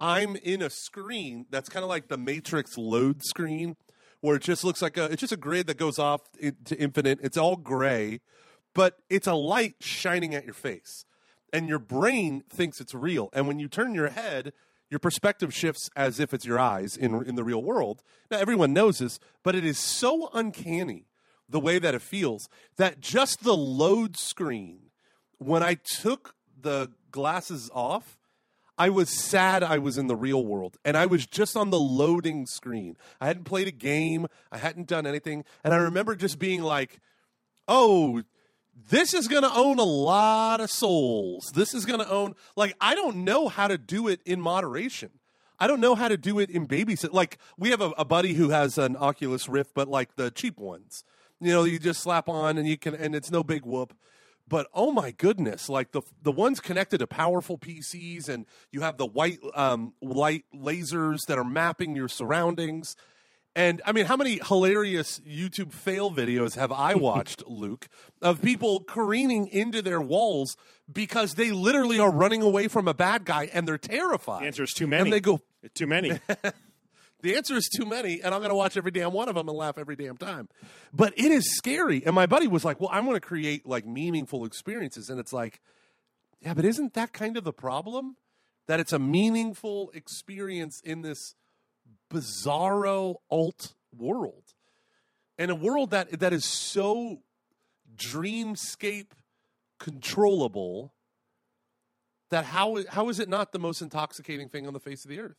I'm in a screen that's kind of like the Matrix load screen, where it just looks like a it's just a grid that goes off to infinite. It's all gray, but it's a light shining at your face. And your brain thinks it's real. And when you turn your head, your perspective shifts as if it's your eyes in in the real world. Now everyone knows this, but it is so uncanny the way that it feels that just the load screen when I took the glasses off, I was sad I was in the real world and I was just on the loading screen. I hadn't played a game, I hadn't done anything, and I remember just being like, "Oh, this is going to own a lot of souls. This is going to own like I don't know how to do it in moderation. I don't know how to do it in babysit. Like we have a, a buddy who has an Oculus Rift, but like the cheap ones. You know, you just slap on and you can, and it's no big whoop. But oh my goodness, like the the ones connected to powerful PCs, and you have the white um, light lasers that are mapping your surroundings. And I mean, how many hilarious YouTube fail videos have I watched, Luke, of people careening into their walls because they literally are running away from a bad guy and they're terrified? The answer is too many. And they go, Too many. the answer is too many, and I'm going to watch every damn one of them and laugh every damn time. But it is scary. And my buddy was like, well, I'm going to create like meaningful experiences. And it's like, yeah, but isn't that kind of the problem? That it's a meaningful experience in this bizarro alt world and a world that that is so dreamscape controllable that how how is it not the most intoxicating thing on the face of the earth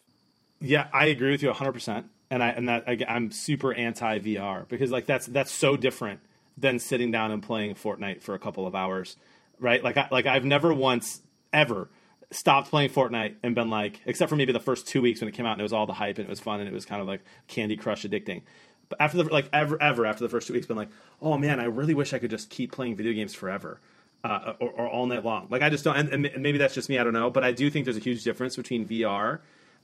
Yeah, I agree with you 100%. And I and that I, I'm super anti VR because like that's that's so different than sitting down and playing Fortnite for a couple of hours, right? Like I, like I've never once ever stopped playing Fortnite and been like, except for maybe the first two weeks when it came out and it was all the hype and it was fun and it was kind of like Candy Crush addicting. But after the like ever ever after the first two weeks, been like, oh man, I really wish I could just keep playing video games forever. Uh, or, or all night long. Like I just don't, and, and maybe that's just me. I don't know, but I do think there's a huge difference between VR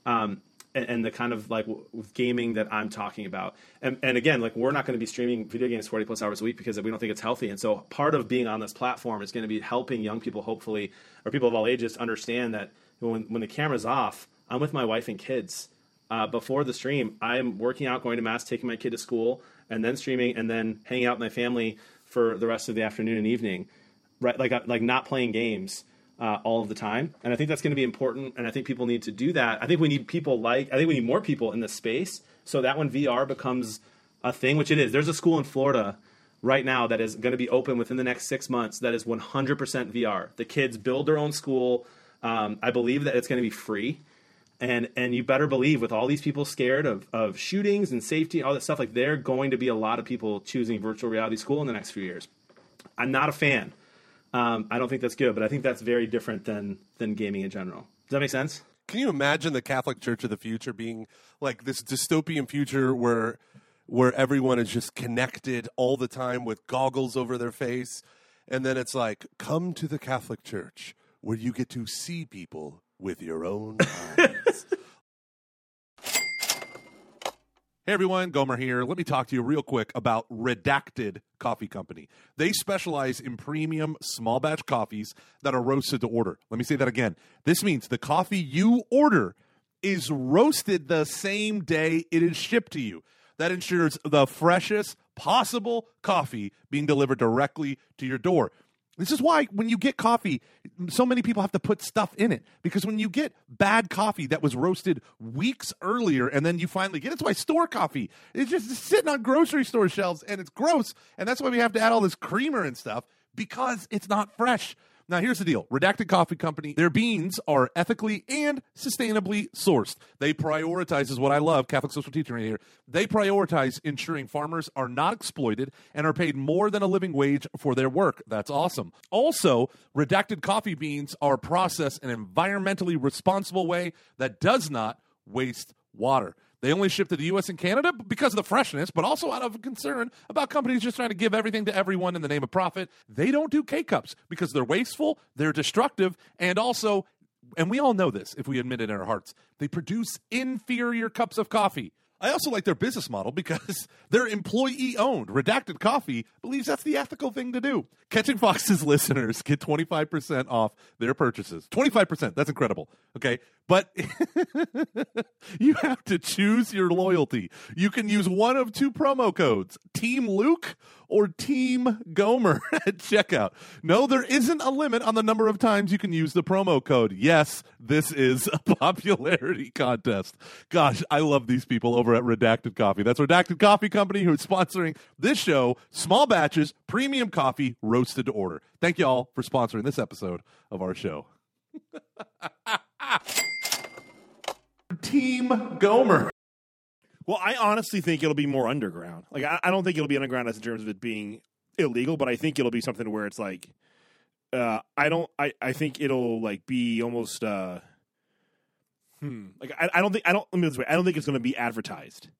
um, and, and the kind of like w- gaming that I'm talking about. And, and again, like we're not going to be streaming video games 40 plus hours a week because we don't think it's healthy. And so part of being on this platform is going to be helping young people, hopefully, or people of all ages, understand that when when the camera's off, I'm with my wife and kids. Uh, before the stream, I'm working out, going to mass, taking my kid to school, and then streaming, and then hanging out with my family for the rest of the afternoon and evening. Right, like like not playing games uh, all of the time. And I think that's going to be important. And I think people need to do that. I think we need people like, I think we need more people in this space so that when VR becomes a thing, which it is, there's a school in Florida right now that is going to be open within the next six months that is 100% VR. The kids build their own school. Um, I believe that it's going to be free. And, and you better believe with all these people scared of, of shootings and safety, all that stuff, like there are going to be a lot of people choosing virtual reality school in the next few years. I'm not a fan. Um, I don't think that's good, but I think that's very different than than gaming in general. Does that make sense? Can you imagine the Catholic Church of the future being like this dystopian future where where everyone is just connected all the time with goggles over their face and then it's like come to the Catholic Church where you get to see people with your own eyes. Hey everyone, Gomer here. Let me talk to you real quick about Redacted Coffee Company. They specialize in premium small batch coffees that are roasted to order. Let me say that again. This means the coffee you order is roasted the same day it is shipped to you. That ensures the freshest possible coffee being delivered directly to your door. This is why when you get coffee, so many people have to put stuff in it. Because when you get bad coffee that was roasted weeks earlier and then you finally get it, it's why store coffee. Is just sitting on grocery store shelves and it's gross. And that's why we have to add all this creamer and stuff because it's not fresh. Now, here's the deal Redacted Coffee Company, their beans are ethically and sustainably sourced. They prioritize, is what I love, Catholic social teaching right here. They prioritize ensuring farmers are not exploited and are paid more than a living wage for their work. That's awesome. Also, Redacted Coffee beans are processed in an environmentally responsible way that does not waste water. They only ship to the U.S. and Canada because of the freshness, but also out of concern about companies just trying to give everything to everyone in the name of profit. They don't do K cups because they're wasteful, they're destructive, and also, and we all know this if we admit it in our hearts, they produce inferior cups of coffee. I also like their business model because they're employee owned. Redacted Coffee believes that's the ethical thing to do. Catching Foxes listeners get 25% off their purchases. 25%. That's incredible. Okay. But you have to choose your loyalty. You can use one of two promo codes Team Luke or Team Gomer at checkout. No, there isn't a limit on the number of times you can use the promo code. Yes, this is a popularity contest. Gosh, I love these people over at Redacted Coffee. That's Redacted Coffee Company who's sponsoring this show, small batches, premium coffee, roasted to order. Thank you all for sponsoring this episode of our show. Team Gomer. Well, I honestly think it'll be more underground. Like, I, I don't think it'll be underground as in terms of it being illegal, but I think it'll be something where it's like, uh, I don't, I, I think it'll like be almost, uh, hmm, like I, I don't think, I don't, let me this way, I don't think it's going to be advertised.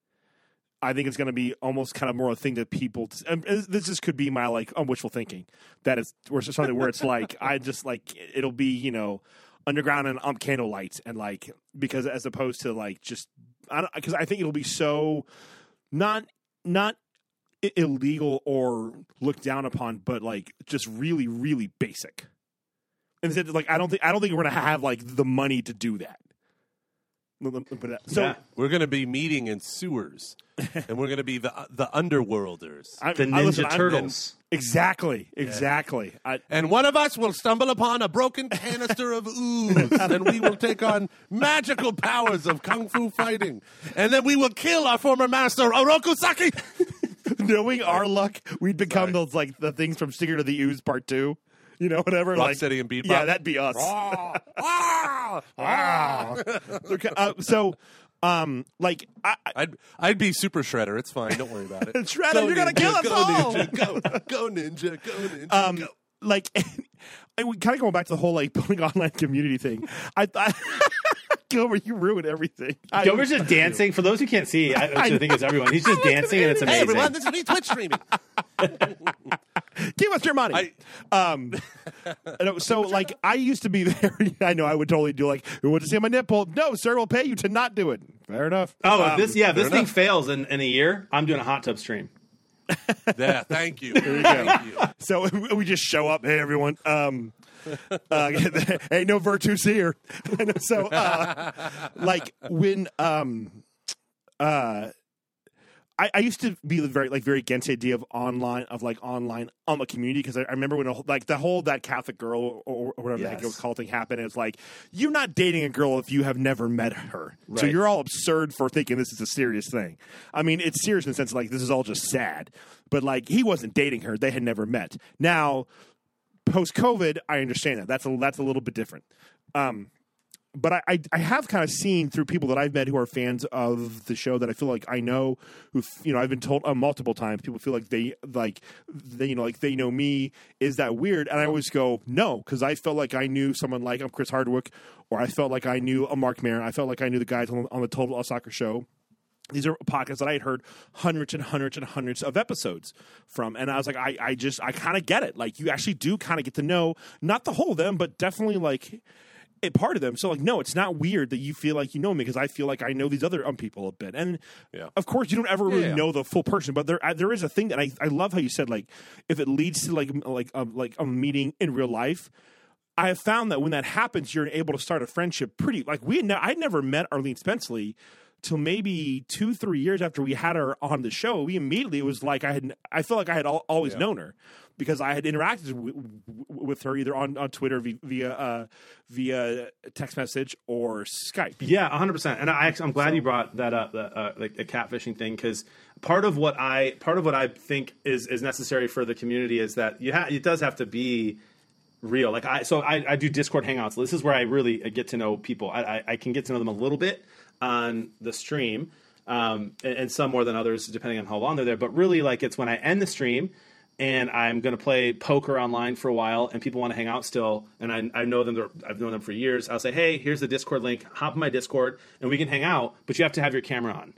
I think it's going to be almost kind of more a thing that people. This just could be my like um, wishful thinking that it's or something where it's like I just like it'll be you know underground and um candle lights and like because as opposed to like just I because I think it'll be so not not illegal or looked down upon, but like just really really basic. And like I don't think I don't think we're gonna have like the money to do that. But, uh, so Yeah. We're going to be meeting in sewers, and we're going to be the uh, the underworlders. I, The Ninja listen, I'm- Turtles. Exactly, exactly. I, and one of us will stumble upon a broken canister of ooze, and we will take on magical powers of kung fu fighting, and then we will kill our former master Oroku Saki. knowing our luck, we'd become those like the things from Stinger to the Ooze Part Two. You know, whatever. like, Rocksteady and Bebop. Yeah, that'd be us. Uh, so, um, like, I, I- I'd I'd be Super Shredder. It's fine. Don't worry about it. Shredder, Go you're gonna ninja, kill us go all. Ninja, go, go ninja, go ninja. um, go. like, kind of going back to the whole like building online community thing. I thought, Gilbert, you ruined everything. I, Gilbert's just dancing. For those who can't see, I, I think it's everyone. He's just dancing, and it's amazing. Hey everyone, this is me Twitch streaming. give us your money. um, no, so like I used to be there. I know I would totally do like, we want to see my nipple. No, sir, we'll pay you to not do it. Fair enough. Oh, Um, this yeah, this fair thing fails in, in a year, I'm doing a hot tub stream. yeah, thank you. Thank you. So we just show up. Hey, everyone. Um, uh, ain't no virtues here. So, uh, like when um, uh, I, I used to be very like very against the idea of online of like online um a community because I, I remember when a, like the whole that Catholic girl or, or whatever the heck it was called thing happened. It was like you're not dating a girl if you have never met her. So you're all absurd for thinking this is a serious thing. I mean, it's serious in the sense like this is all just sad. But like he wasn't dating her; they had never met. Now, post COVID, I understand that. That's a that's a little bit different. Um, but I, I I have kind of seen through people that I've met who are fans of the show that I feel like I know who you know I've been told uh, multiple times people feel like they like they you know like they know me is that weird and I always go no because I felt like I knew someone like um, Chris Hardwick or I felt like I knew a Marc Maron I felt like I knew the guys on, on the Total Soccer show these are podcasts that I had heard hundreds and hundreds and hundreds of episodes from. And I was like, I, I just, I kind of get it. Like, you actually do kind of get to know, not the whole of them, but definitely like a part of them. So, like, no, it's not weird that you feel like you know me because I feel like I know these other um, people a bit. And Yeah. of course, you don't ever really Yeah. know the full person, but there, uh, there is a thing that I, I love how you said, like, if it leads to like, like, um, like a meeting in real life, I have found that when that happens, you're able to start a friendship pretty like we. had Ne- I'd never met Arleen Spenceley till maybe two, three years after we had her on the show. We immediately it was like I had. I felt like I had al- always known her because I had interacted w- w- with her either on, on Twitter vi- via uh, via text message or Skype. Yeah, 100%. And I, I'm glad you brought that up, the, uh, like the catfishing thing, because part of what I part of what I think is is necessary for the community is that you ha- it does have to be real. Like I, so I, I do Discord hangouts. This is where I really get to know people. I, I, I can get to know them a little bit on the stream, um, and, and some more than others depending on how long they're there. But really, like it's when I end the stream and I'm going to play poker online for a while, and people want to hang out still, and I, I know them. I've known them for years. I'll say, hey, here's the Discord link. Hop in my Discord, and we can hang out. But you have to have your camera on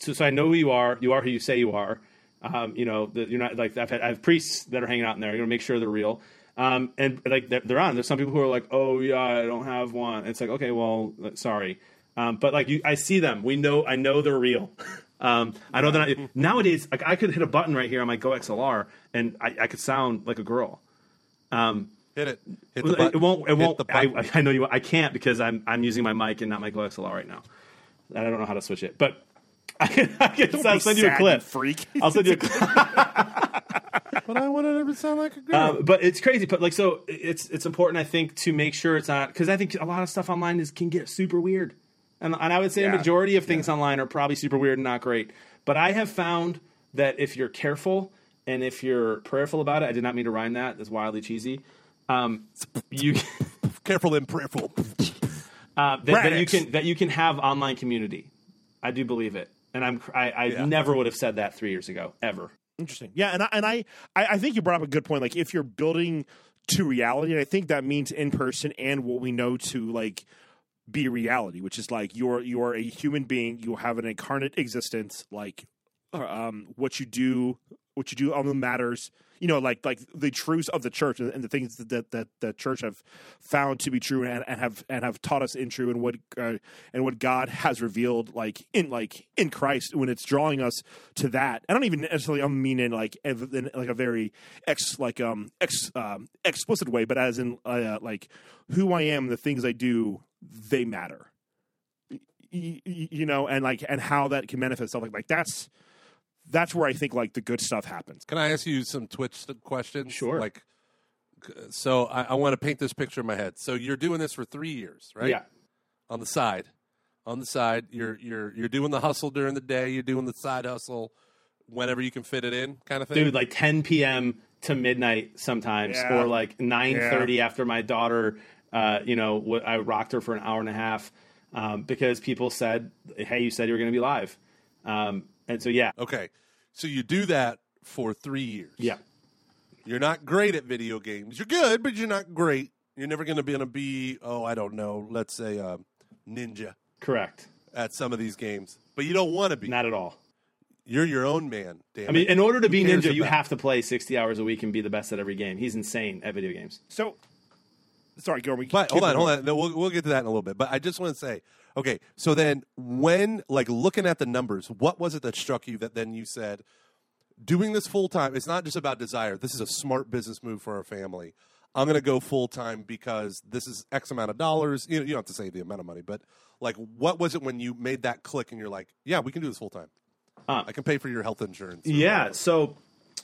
so, so I know who you are. You are who you say you are. Um, you know, that you're not like I've had I have priests that are hanging out in there. You're gonna make sure they're real. Um, and like they're, they're on. There's some people who are like, oh yeah, I don't have one. It's like okay, well, sorry. Um, but like you, I see them. We know. I know they're real. Um, I know they're. Nowadays, like I could hit a button right here on my GoXLR, and I, I could sound like a girl. Hit it. Hit the It, button. it won't. It Hit won't. the I. I know you. I can't because I'm I'm using my mic and not my GoXLR right now. And I don't know how to switch it, but I can. I can I'll be send you a clip. freak. I'll send you a clip. but I want to sound like a girl. Um, but it's crazy. But like, so it's it's important, I think, to make sure it's not because I think a lot of stuff online is can get super weird, and and I would say a majority of things online are probably super weird and not great. But I have found that if you're careful and if you're prayerful about it, I did not mean to rhyme that. That's wildly cheesy. Um, you Careful and prayerful. uh, that, that you can that you can have online community. I do believe it, and I'm I, I Yeah. never would have said that three years ago ever. Interesting. Yeah, and I, and I I I think you brought up a good point. Like if you're building to reality, and I think that means in person and what we know to like be reality, which is like you're you're a human being. You have an incarnate existence. Like um, what you do, what you do on the matters. You know, like like the truths of the church and, the things that that the church have found to be true and, and have and have taught us in true and what uh, and what God has revealed like in like in Christ when it's drawing us to that. I don't even necessarily I mean in like in like a very ex like um ex um, explicit way, but as in uh, like who I am, the things I do, they matter. Y- y- y- you know, and like and how that can manifest itself. Like, like that's that's where I think like the good stuff happens. Can I ask you some Twitch questions? Sure. Like, so I, I want to paint this picture in my head. So you're doing this for three years, right? Yeah. On the side, on the side, you're you're you're doing the hustle during the day. You're doing the side hustle whenever you can fit it in, kind of thing. dude like 10 p.m to midnight sometimes Yeah. or like 9.30 after my daughter uh, you know wh- i rocked her for an hour and a half um, because people said hey you said you were going to be live um, and so yeah Okay, so you do that for three years. yeah You're not great at video games. You're good, but you're not great. You're never going to be going to be, oh, I don't know, let's say uh, ninja correct at some of these games. But you don't want to be. not at all You're your own man. Damn i mean it. in order to be cares ninja you have to play 60 hours a week and be the best at every game he's insane at video games So, sorry, Gilroy. But hold on, hold on. No, we'll, we'll get to that in a little bit. But I just want to say, okay, so then when, like, looking at the numbers, what was it that struck you that then you said, doing this full time, it's not just about desire. This is a smart business move for our family. I'm going to go full time because this is X amount of dollars. You, know, you don't have to say the amount of money, but like, what was it when you made that click and you're like, yeah, we can do this full time? Uh, I can pay for your health insurance. Yeah. whatever. So,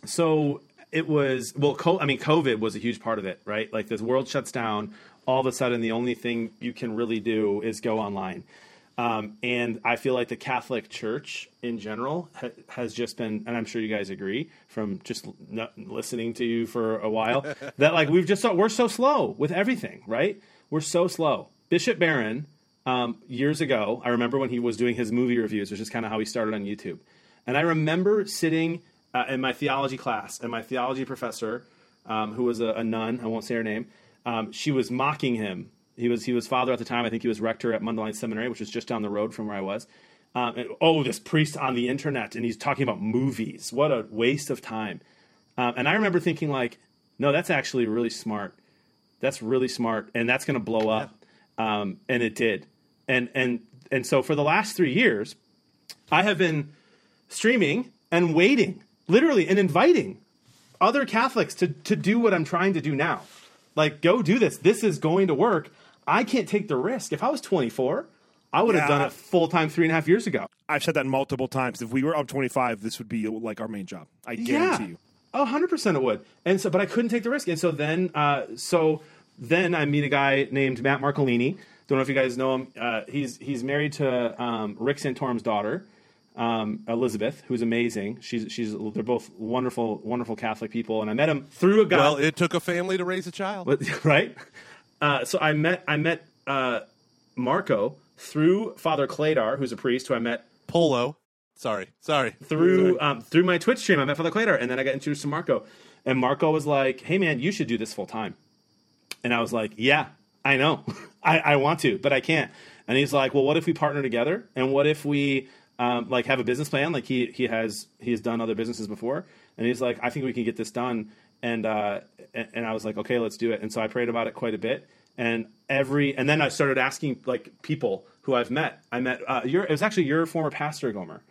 so it was well. Co- I mean, COVID was a huge part of it, right? Like this world shuts down. All of a sudden, the only thing you can really do is go online. Um, and I feel like the Catholic Church in general ha- has just been, and I'm sure you guys agree from just n- listening to you for a while, that like we've just we're so slow with everything, right? We're so slow. Bishop Barron, um, years ago, I remember when he was doing his movie reviews, which is kind of how he started on YouTube. And I remember sitting uh, in my theology class, and my theology professor, um, who was a, a nun, I won't say her name, um, she was mocking him. He was he was father at the time. I think he was rector at Mundelein Seminary, which was just down the road from where I was. Um, and, oh, this priest on the internet, and he's talking about movies. What a waste of time. Um, and I remember thinking, like, no, that's actually really smart. That's really smart, and that's going to blow up. Um, and it did. And and and so for the last three years, I have been streaming and waiting, literally, and inviting other Catholics to to do what I'm trying to do now. Like, go do this. This is going to work. I can't take the risk. If I was 24, I would have done it full time three and a half years ago. I've said that multiple times. If we were on 25, this would be like our main job. I guarantee you. Oh, 100% it would. And so, but I couldn't take the risk. And so then, uh, so then I meet a guy named Matt Marcolini. Don't know if you guys know him. Uh, he's, he's married to um, Rick Santorum's daughter. Um, Elizabeth, who's amazing. She's she's they're both wonderful, wonderful Catholic people, and I met him through a guy. Well, it took a family to raise a child. Right? Uh, so I met I met uh, Marco through Father Cladar, who's a priest who I met Polo. Sorry, sorry. through um, through my Twitch stream. I met Father Cladar, and then I got introduced to Marco. And Marco was like, "Hey, man, you should do this full time." And I was like, "Yeah, I know, I, I want to, but I can't." And he's like, "Well, what if we partner together? And what if we um, like have a business plan? Like he he has he has done other businesses before." And he's like, "I think we can get this done." And uh, and, and I was like, "Okay, let's do it." And so I prayed about it quite a bit. And every and then I started asking like people who I've met. I met uh, your it was actually your former pastor Gomer,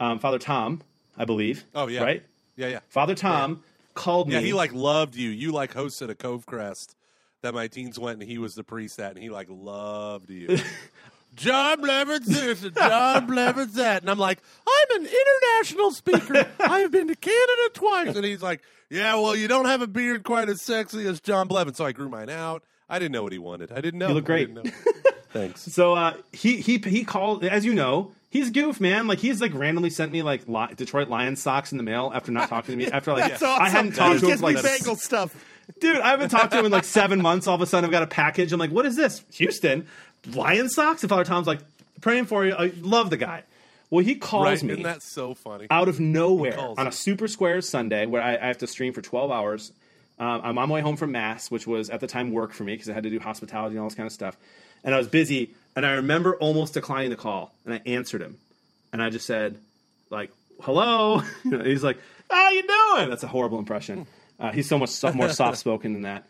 um, Father Tom, I believe. Oh yeah, right. Yeah, yeah, Father Tom called me. yeah. He like loved you. You like hosted a Covecrest that my teens went, and he was the priest at, and he like loved you. John Blevins this, and John Blevins that, and I'm like, I'm an international speaker. I have been to Canada twice, and he's like, Yeah, well, you don't have a beard quite as sexy as John Blevins, so I grew mine out. I didn't know what he wanted. I didn't know. You look great. Thanks. So uh, he he he called as you know. He's goof, man. Like he's like randomly sent me like li- Detroit Lions socks in the mail after not talking to me after like That's awesome. I hadn't talked to him gets for me like bagel stuff. dude. I haven't talked to him in like seven months. All of a sudden, I've got a package. I'm like, what is this? Houston Lion socks. And Father Tom's like, praying for you. I love the guy. Well, he calls Right? me Isn't that so funny? out of nowhere on a Super square Sunday where I, I have to stream for 12 hours. Um, I'm on my way home from Mass, which was at the time work for me because I had to do hospitality and all this kind of stuff. And I was busy, and I remember almost declining the call, and I answered him, and I just said, like, "Hello." He's like, "How you doing?" That's a horrible impression. Uh, he's so much so- more soft spoken than that.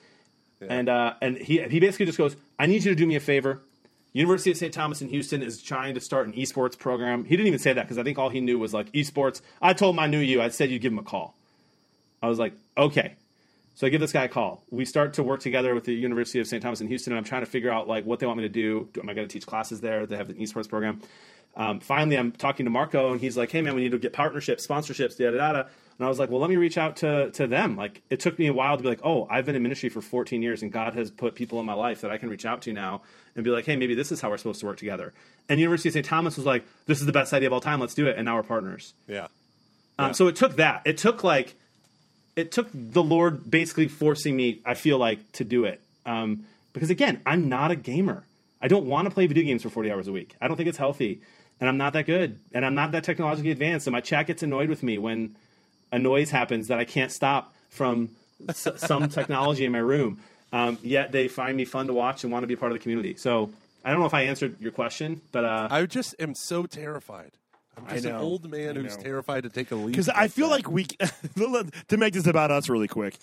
And uh, and he he basically just goes, "I need you to do me a favor." University of St. Thomas in Houston is trying to start an esports program. He didn't even say that because I think all he knew was like esports. I told him I knew you. I said you'd give him a call. I was like, okay. So I give this guy a call. We start to work together with the University of St. Thomas in Houston, and I'm trying to figure out like what they want me to do. Am I going to teach classes there? They have an esports program. Um, finally, I'm talking to Marco, and he's like, "Hey, man, we need to get partnerships, sponsorships, da da da." Da." And I was like, "Well, let me reach out to to them." Like, it took me a while to be like, "Oh, I've been in ministry for 14 years, and God has put people in my life that I can reach out to now and be like, hey, maybe this is how we're supposed to work together." And University of St. Thomas was like, "This is the best idea of all time. Let's do it." And now we're partners. yeah. Um, So it took that. It took like, it took the Lord basically forcing me. I feel like to do it um, because again, I'm not a gamer. I don't want to play video games for 40 hours a week. I don't think it's healthy, and I'm not that good, and I'm not that technologically advanced. And my chat gets annoyed with me when a noise happens that I can't stop from s- some technology in my room. Um, yet they find me fun to watch and want to be part of the community. So I don't know if I answered your question, but uh, I just am so terrified. I'm just an old man I who's know. terrified to take a leap. Because I feel like we to make this about us really quick.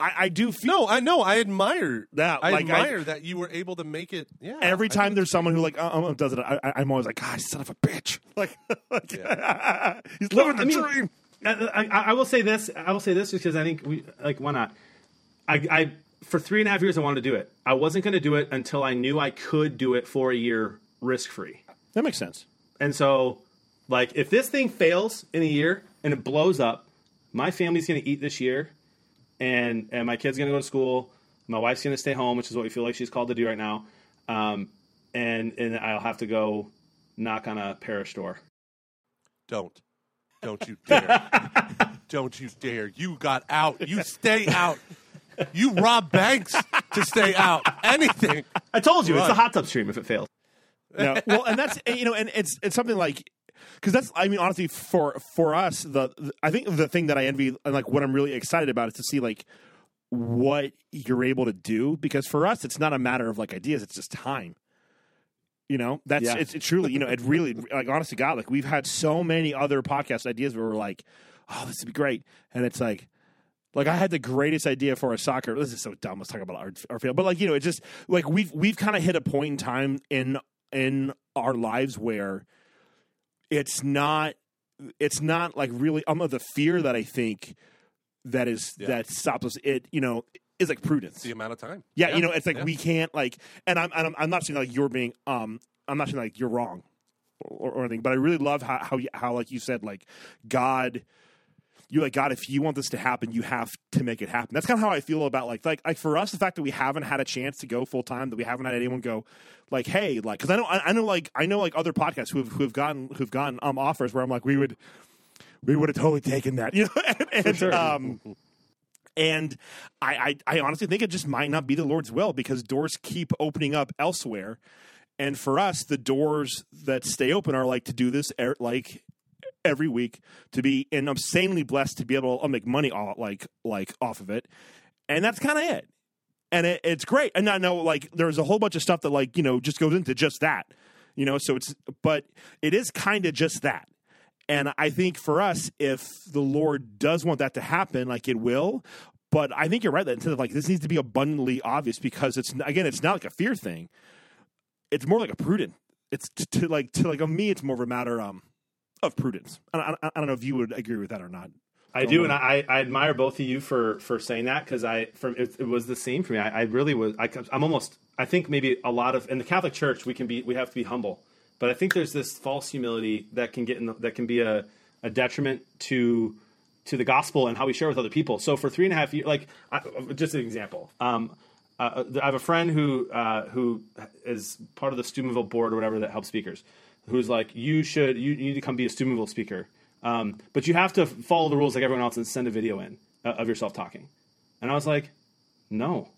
I, I do feel no, I know. I admire That, I like, I- admire that you were able to make it. Yeah. every I time think- there's someone who like uh, uh, does it, I, I- I'm always like, God, son of a bitch! Like, like he's living the I mean, dream. I, I, I will say this. I will say this because I think we like why not? I, I for three and a half years I wanted to do it. I wasn't going to do it until I knew I could do it for a year risk free. That makes sense. And so, like, if this thing fails in a year and it blows up, my family's going to eat this year, and and my kid's going to go to school. My wife's going to stay home, which is what we feel like she's called to do right now. Um, and and I'll have to go knock on a parish door. don't, don't you dare, don't you dare! You got out. You stay out. You rob banks to stay out. Anything. I told you it's the hot tub stream if it fails. No, well, and that's you know, and it's it's something like because that's I mean honestly for for us the, the I think the thing that I envy and like what I'm really excited about is to see like what you're able to do because for us it's not a matter of like ideas it's just time. You know that's Yeah. it's, it's truly you know it really like honestly God like we've had so many other podcast ideas where we're like oh this would be great and it's like like I had the greatest idea for a soccer. This is so dumb. Let's talk about our, our field, but like you know, it's just like we've we've kind of hit a point in time in in our lives where it's not it's not like really um of the fear that I think that is Yeah. that stops us. It you know is like prudence. The amount of time. Yeah, you know, it's like yeah. we can't like, and I'm, and I'm I'm not saying like you're being um I'm not saying like you're wrong or, or anything, but I really love how how you- how like you said like God you're like God, if you want this to happen, you have to make it happen. That's kind of how I feel about like like like for us, the fact that we haven't had a chance to go full time, that we haven't had anyone go like, hey, like because I know I, I know like I know like other podcasts who've who've gotten who've gotten um offers where I'm like we would we would have totally taken that, you know, and, and um. And I, I, I honestly think it just might not be the Lord's will because doors keep opening up elsewhere. And for us, the doors that stay open are like to do this er, like every week to be and insanely blessed to be able to make money off like like off of it. And that's kind of it. And it, it's great. And I know like there's a whole bunch of stuff that like, you know, just goes into just that. You know, so it's but it is kind of just that. And I think for us, if the Lord does want that to happen, like it will. But I think you're right that instead of like this needs to be abundantly obvious because it's again, it's not like a fear thing. It's more like a prudent. It's to, to like to like of me, it's more of a matter um of prudence. I, I, I don't know if you would agree with that or not. I do, and I, I admire both of you for for saying that because I from it, it, was the same for me. I, I really was. I, I'm almost. I think maybe a lot of in the Catholic Church we can be we have to be humble, but I think there's this false humility that can get in the, that can be a, a detriment to to the gospel and how we share with other people. So for three and a half years, like I, just an example, um, uh, I have a friend who uh, who is part of the Steubenville board or whatever that helps speakers, who's like, you should you, you need to come be a Steubenville speaker, um, but you have to follow the rules like everyone else and send a video in uh, of yourself talking. And I was like, no.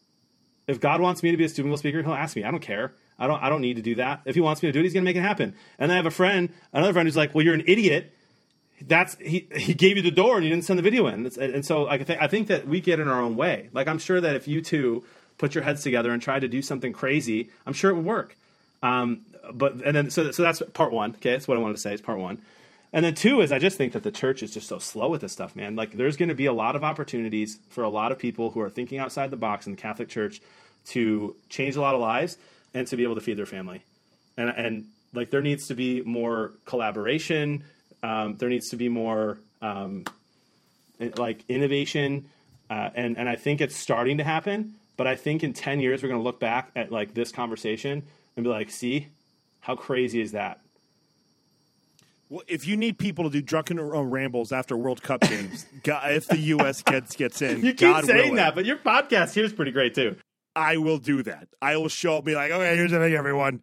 If God wants me to be a Steubenville speaker, He'll ask me. I don't care. I don't. I don't need to do that. If He wants me to do it, He's going to make it happen. And I have a friend, another friend, who's like, well, you're an idiot. That's he he gave you the door and you didn't send the video in. And so I think I think that we get in our own way. Like I'm sure that if you two put your heads together and tried to do something crazy I'm sure it would work. Um, but and then so so that's part one okay? That's what I wanted to say it's part one. And then two is I just think that the church is just so slow with this stuff man. Like there's going to be a lot of opportunities for a lot of people who are thinking outside the box in the Catholic Church to change a lot of lives and to be able to feed their family and and like there needs to be more collaboration um, there needs to be more um, like innovation, uh, and and I think it's starting to happen. But I think in ten years we're going to look back at like this conversation and be like, "See, how crazy is that?" Well, if you need people to do drunken rambles after World Cup games, God, if the U.S. gets gets in, you keep God saying that, but your podcast here is pretty great too. I will do that. I will show up, be like, "Okay, here's the thing, everyone."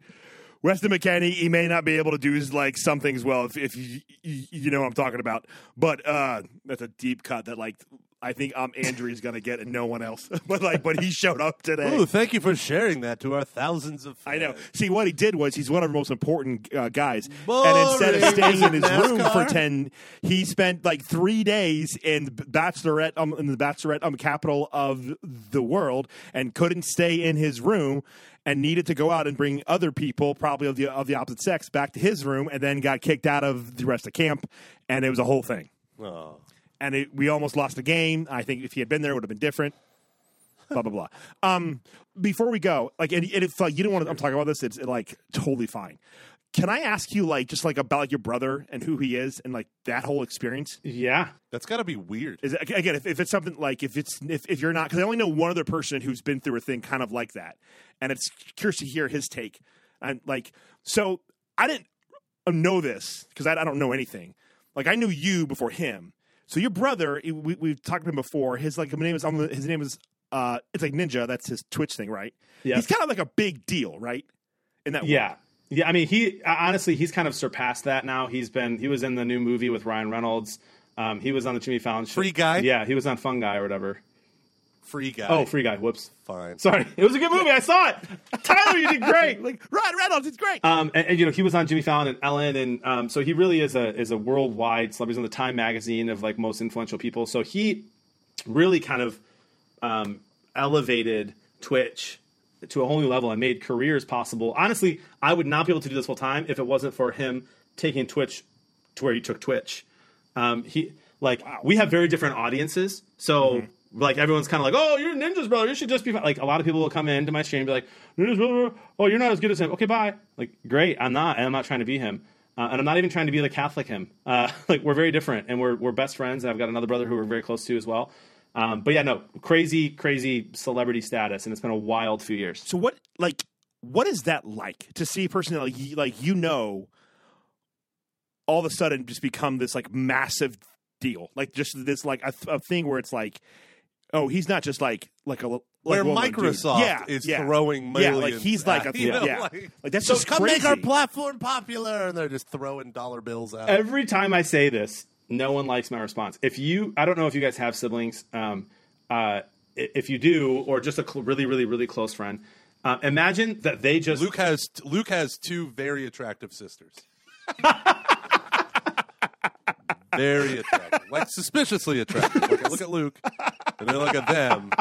Weston McKennie, he may not be able to do like some things well if, if you, you know what I'm talking about. But uh, that's a deep cut that like I think um Andrew's gonna get and no one else. but like, but he showed up today. Ooh, thank you for sharing that to our thousands of. Fans. I know. See, what he did was he's one of our most important uh, guys, Boring. and instead of staying in his room for ten, he spent like three days in Bachelorette um, in the Bachelorette um, capital of the world, and couldn't stay in his room and needed to go out and bring other people, probably of the of the opposite sex, back to his room, and then got kicked out of the rest of camp, and it was a whole thing. Oh. And it, we almost lost the game. I think if he had been there, it would have been different. blah blah blah. Um, before we go, like, and, and if like you don't want to, I'm talking about this. It's like totally fine. Can I ask you like just like about like your brother and who he is and like that whole experience? Yeah, that's got to be weird. Is it, again if, if it's something like if it's if, if you're not because I only know one other person who's been through a thing kind of like that, and it's curious to hear his take. And like so, I didn't know this because I, I don't know anything. Like I knew you before him. So your brother, we, we've talked to him before. His like his name is his name is uh, it's like Ninja. That's his Twitch thing, right? Yeah. He's kind of like a big deal, right? In that yeah. World. Yeah, I mean, he honestly he's kind of surpassed that now. He's been he was in the new movie with Ryan Reynolds. Um, he was on the Jimmy Fallon show. Free guy. Yeah, he was on Fun Guy or whatever. Free guy. Oh, free guy. Whoops. Fine. Sorry, it was a good movie. I saw it. Tyler, you did great. like Ryan Reynolds, it's great. Um, and, and, you know he was on Jimmy Fallon and Ellen, and um, so he really is a is a worldwide celebrity. He's on the Time magazine of like most influential people. So he really kind of um, elevated Twitch to a whole new level and made careers possible. Honestly, I would not be able to do this full time if it wasn't for him taking Twitch to where he took Twitch. Um, he like wow. we have very different audiences, so. Mm-hmm. Like everyone's kind of like, oh, you're Ninja's brother. You should just be like. A lot of people will come into my stream and be like, Ninja's brother. Oh, you're not as good as him. Okay, bye. Like, great. I'm not, and I'm not trying to be him. Uh, and I'm not even trying to be the Catholic him. Uh, like we're very different, and we're we're best friends. And I've got another brother who we're very close to as well. Um, but yeah, no, crazy, crazy celebrity status, and it's been a wild few years. So what, like, what is that like to see a person like, like you know, all of a sudden just become this like massive deal. Like just this like a, a thing where it's like, oh, he's not just like like a like Where well-known dude. Microsoft yeah, is yeah. throwing yeah, like he's like a at, you know, yeah, like, like that's so just come crazy. make our platform popular, and they're just throwing dollar bills out. Every time I say this, no one likes my response. If you, I don't know if you guys have siblings. Um, uh, if you do, or just a cl- really, really, really close friend, uh, imagine that they just Luke has Luke has two very attractive sisters. very attractive, like suspiciously attractive. Like, look at Luke, and then I look at them.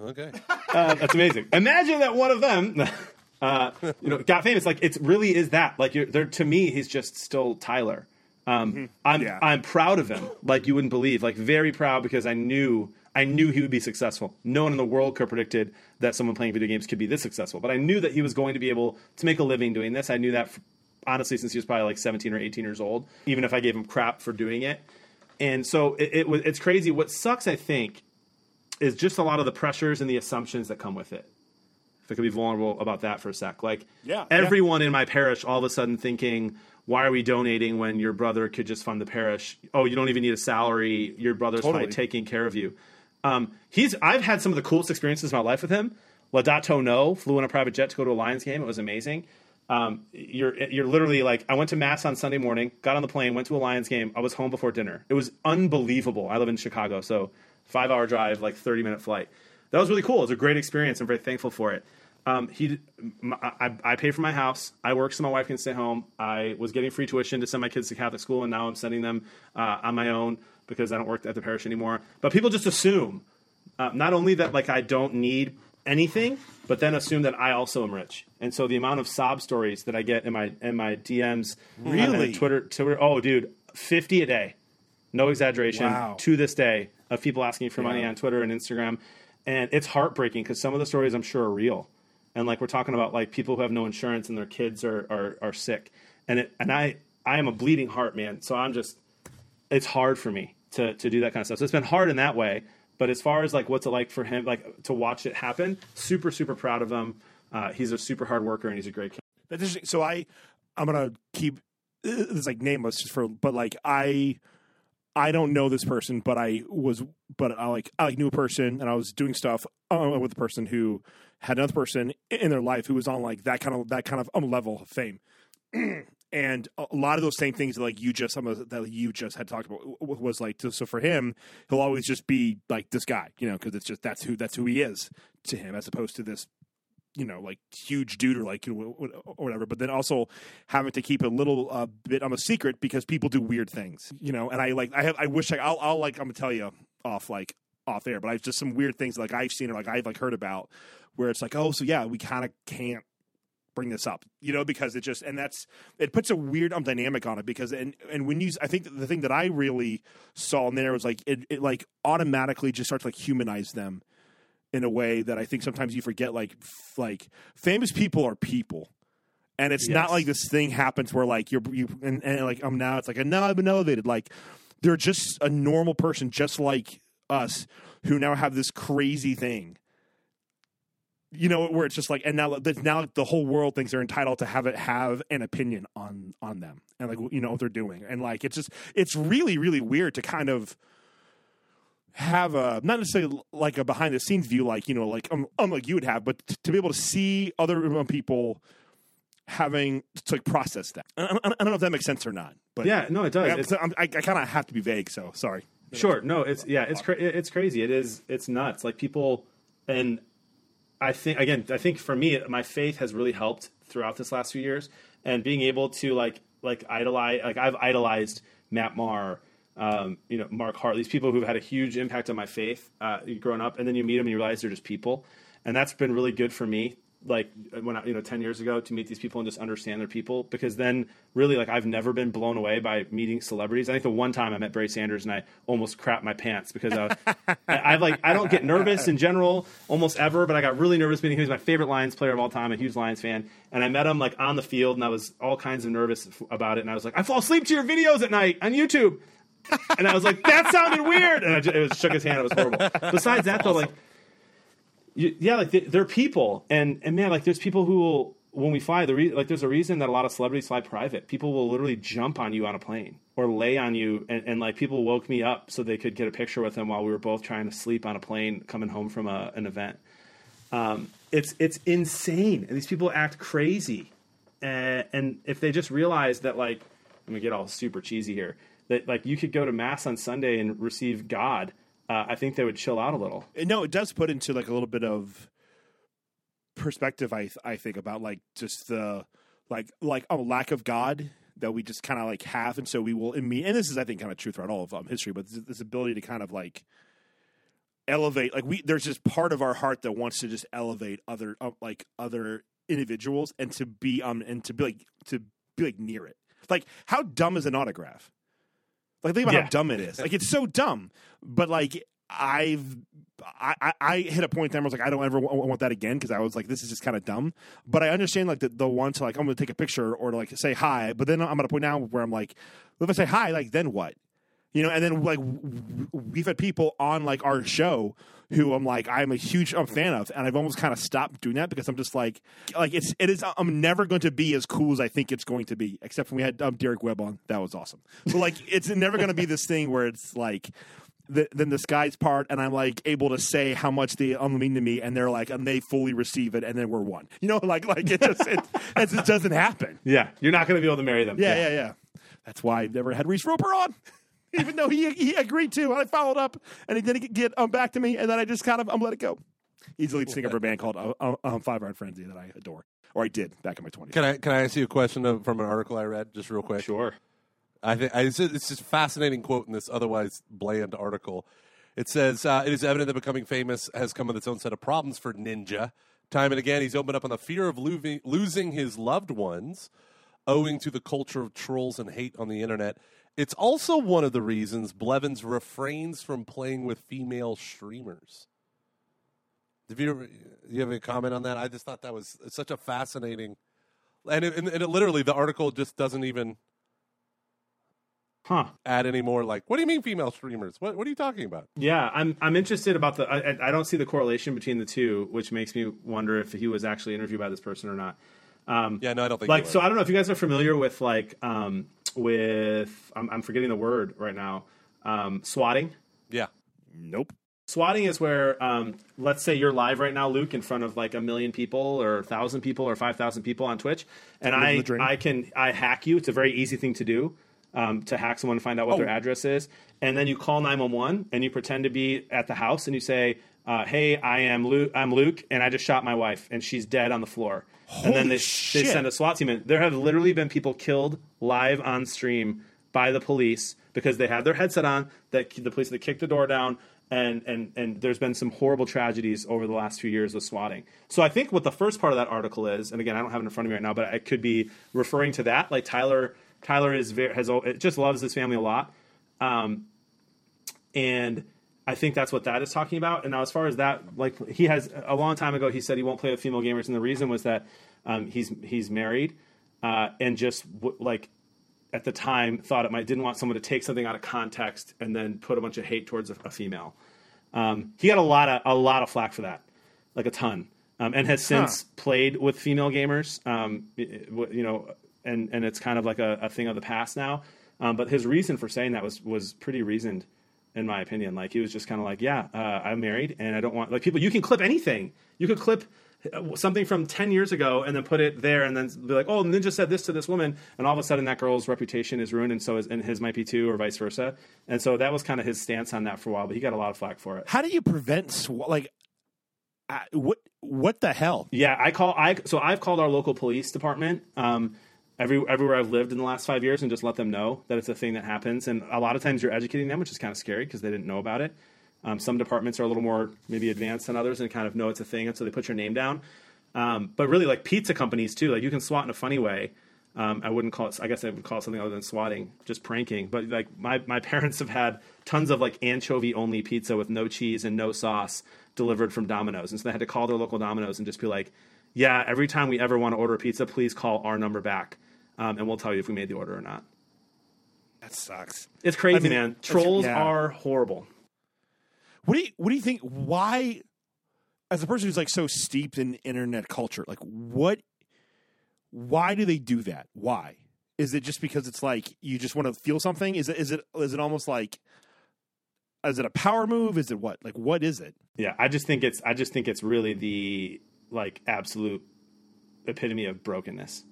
Okay. Uh, that's amazing. Imagine that one of them, uh, you know, got famous. Like it really is that. Like you're, they're, to me, he's just still Tyler. Um, I'm Yeah. I'm proud of him. Like you wouldn't believe. Like very proud because I knew I knew he would be successful. No one in the world could have predicted that someone playing video games could be this successful. But I knew that he was going to be able to make a living doing this. I knew that f- honestly since he was probably like 17 or 18 years old. Even if I gave him crap for doing it. And so it, it was. It's crazy. What sucks, I think, is just a lot of the pressures and the assumptions that come with it. If I could be vulnerable about that for a sec. Like Yeah, everyone in my parish all of a sudden thinking, why are we donating when your brother could just fund the parish? Oh, you don't even need a salary. Your brother's Totally. probably taking care of you. Um, he's I've had some of the coolest experiences in my life with him. Ladato no flew in a private jet to go to a Lions game. It was amazing. Um, you're you're literally like I went to mass on Sunday morning, got on the plane, went to a Lions game. I was home before dinner. It was unbelievable. I live in Chicago, so five hour drive, like thirty minute flight. That was really cool. It was a great experience. I'm very thankful for it. Um, he, m- I, I pay for my house. I work so my wife can stay home. I was getting free tuition to send my kids to Catholic school, and now I'm sending them uh, on my own because I don't work at the parish anymore. But people just assume uh, not only that like I don't need anything, but then assume that I also am rich. And so the amount of sob stories that I get in my in my DMs, Really? Twitter, Twitter, oh dude, fifty a day, no exaggeration. Wow. To this day, of people asking for money on Twitter and Instagram, and it's heartbreaking because some of the stories I'm sure are real. And like we're talking about like people who have no insurance and their kids are are, are sick, and it and I I am a bleeding heart man, so I'm just it's hard for me to to do that kind of stuff. So it's been hard in that way. But as far as like what's it like for him, like to watch it happen, super super proud of him. Uh, he's a super hard worker and he's a great kid. That's interesting. So I, I'm gonna keep it's like nameless just for, but like I, I don't know this person, but I was, but I like I knew a person, and I was doing stuff uh, with a person who had another person in their life who was on like that kind of that kind of um, level of fame. and a lot of those same things that like you just some of that you just had talked about was like so for him he'll always just be like this guy you know because it's just that's who that's who he is to him as opposed to this you know, like huge dude or like you know, or whatever. But then also having to keep a little uh, bit of a secret because people do weird things, you know. And I like I have I wish I'll, I'll like I'm gonna tell you off like off air, but I've just some weird things like I've seen or like I've like heard about where it's like oh so yeah we kind of can't bring this up you know because it just and that's it puts a weird um dynamic on it because and and when you I think the thing that I really saw in there was like it, it like automatically just starts like humanize them in a way that I think sometimes you forget. Like, f- like famous people are people, and it's not like this thing happens where like you're you and, and like I'm now it's like and now I've been elevated. Like they're just a normal person, just like us, who now have this crazy thing. You know, where it's just like, and now now the whole world thinks they're entitled to have it have an opinion on on them and like you know what they're doing, and like it's just it's really really weird to kind of have a not necessarily like a behind the scenes view, like you know, like um, um like you would have, but t- to be able to see other um, people having to like process that. I, I, I don't know if that makes sense or not, but Yeah, no, it does. I, It's- I'm- I, I kind of have to be vague, so sorry. Sure. No, it's yeah, it's cra- it's crazy. It is it's nuts. Like people and I think again, I think for me my faith has really helped throughout this last few years and being able to like like idolize like I've idolized Matt Maher um, you know, Mark Hart, these people who've had a huge impact on my faith uh, growing up, and then you meet them and you realize they're just people, and that's been really good for me. Like when I, you know, ten years ago, to meet these people and just understand their people, because then really, like I've never been blown away by meeting celebrities. I think the one time I met Barry Sanders and I almost crapped my pants because I, I, I like I don't get nervous in general almost ever, but I got really nervous meeting him. He's my favorite Lions player of all time, a huge Lions fan, and I met him like on the field, and I was all kinds of nervous f- about it, and I was like, I fall asleep to your videos at night on YouTube. And I was like, that sounded weird. And I just, it was shook his hand. It was horrible. Besides that, though, like, yeah, like they, they're people, and and man, like there's people who will when we fly, the re- like there's a reason that a lot of celebrities fly private. People will literally jump on you on a plane or lay on you, and, and like people woke me up so they could get a picture with them while we were both trying to sleep on a plane coming home from a, an event. Um, it's it's insane, and these people act crazy. Uh, and if they just realize that, like, I'm gonna get all super cheesy here, that like you could go to mass on Sunday and receive God, uh, I think they would chill out a little. no, it does put into like a little bit of perspective. I I think about like just the like like a lack of God that we just kind of like have, and so we will. In me, and this is I think kind of true throughout all of um, history, but this, this ability to kind of like elevate like we there's just part of our heart that wants to just elevate other uh, like other individuals and to be um and to be like to be like near it like how dumb is an autograph like think about Yeah. how dumb it is like it's so dumb but like i've I, I- I hit a point there where I was like, I don't ever w- want that again because I was like, this is just kind of dumb. But I understand like the, the one to like, I'm going to take a picture or to like say hi. But then I'm at a point now where I'm like, if I say hi, like then what? You know, and then like we've had people on like our show who I'm like I'm a huge I'm a fan of, and I've almost kind of stopped doing that because I'm just like like it's it is I'm never going to be as cool as I think it's going to be. Except when we had um, Derek Webb on, that was awesome. So like it's never going to be this thing where it's like. The, then the skies part, and I'm like able to say how much they um, mean to me, and they're like, and they fully receive it, and then we're one. You know, like like it just it, it just doesn't happen. Yeah, you're not gonna be able to marry them. Yeah, yeah, yeah. That's why I've never had Reese Roper on, even though he he agreed to. And I followed up, and he didn't get um, back to me, and then I just kind of um, let it go. He's the lead singer of a band called uh, uh, um, Five Iron Frenzy that I adore, or I did back in my twenties. Can I can I ask you a question of, from an article I read, just real quick? Sure. I think I, it's, just, it's just a fascinating quote in this otherwise bland article. It says uh, it is evident that becoming famous has come with its own set of problems for Ninja. Time and again, he's opened up on the fear of losing, losing his loved ones, owing to the culture of trolls and hate on the internet. It's also one of the reasons Blevins refrains from playing with female streamers. Have you ever, you have a comment on that? I just thought that was such a fascinating, and it, and it literally the article just doesn't even Huh. add any more like what do you mean female streamers what, what are you talking about Yeah, I'm I'm interested about the. I, I- don't see the correlation between the two, which makes me wonder if he was actually interviewed by this person or not. Um, yeah no i don't think like, so. I don't know if you guys are familiar with like um, with I'm, I'm forgetting the word right now. Um, swatting. yeah Nope. Swatting is where, um, let's say you're live right now, Luke, in front of like a million people or a thousand people or five thousand people on Twitch, and I. I can I hack you. It's a very easy thing to do. Um, to hack someone and find out what their Oh. address is, and then you call nine one one and you pretend to be at the house and you say, uh, "Hey, I am Luke. I'm Luke, and I just shot my wife and she's dead on the floor." And then Holy they, they send a SWAT team in. There have literally been people killed live on stream by the police because they had their headset on. That the police that kicked the door down, and and and there's been some horrible tragedies over the last few years with swatting. So I think what the first part of that article is, and again I don't have it in front of me right now, but it could be referring to that. Like Tyler, Tyler is very, has just loves his family a lot, um, and. I think that's what that is talking about. And now, as far as that, like he has a long time ago, he said he won't play with female gamers, and the reason was that um, he's he's married uh, and just w- like at the time thought it might didn't want someone to take something out of context and then put a bunch of hate towards a, a female. Um, he got a lot of a lot of flack for that, like a ton, um, and has since played with female gamers. Um, it- it- you know, and and it's kind of like a, a thing of the past now. Um, but his reason for saying that was was pretty reasoned, in my opinion. Like he was just kind of like, yeah, uh, I'm married and I don't want like people. You can clip anything. You could clip uh, something from 10 years ago and then put it there and then be like, oh, Ninja said this to this woman. And all of a sudden that girl's reputation is ruined and so is, and his might be too or vice versa. And so that was kind of his stance on that for a while, but he got a lot of flack for it. How do you prevent sw- like uh, what what the hell? Yeah, I call I so I've called our local police department um, every everywhere I've lived in the last five years and just let them know that it's a thing that happens. And a lot of times you're educating them, which is kind of scary because they didn't know about it. Um, some departments are a little more maybe advanced than others and kind of know it's a thing, and so they put your name down. Um, but really, like pizza companies too, like you can swat in a funny way. Um, I wouldn't call it. I guess I would call it something other than swatting, just pranking. But like my my parents have had tons of like anchovy only pizza with no cheese and no sauce delivered from Domino's, and so they had to call their local Domino's and just be like, "Yeah, every time we ever want to order a pizza, please call our number back, um, and we'll tell you if we made the order or not." That sucks. It's crazy, I mean, man. Trolls yeah. are horrible. What do you what do you think? Why, as a person who's like so steeped in internet culture, like what why do they do that? Why? Is it just because it's like you just want to feel something? Is it is it is it almost like is it a power move? Is it what? Like what is it? Yeah, I just think it's I just think it's really the like absolute epitome of brokenness.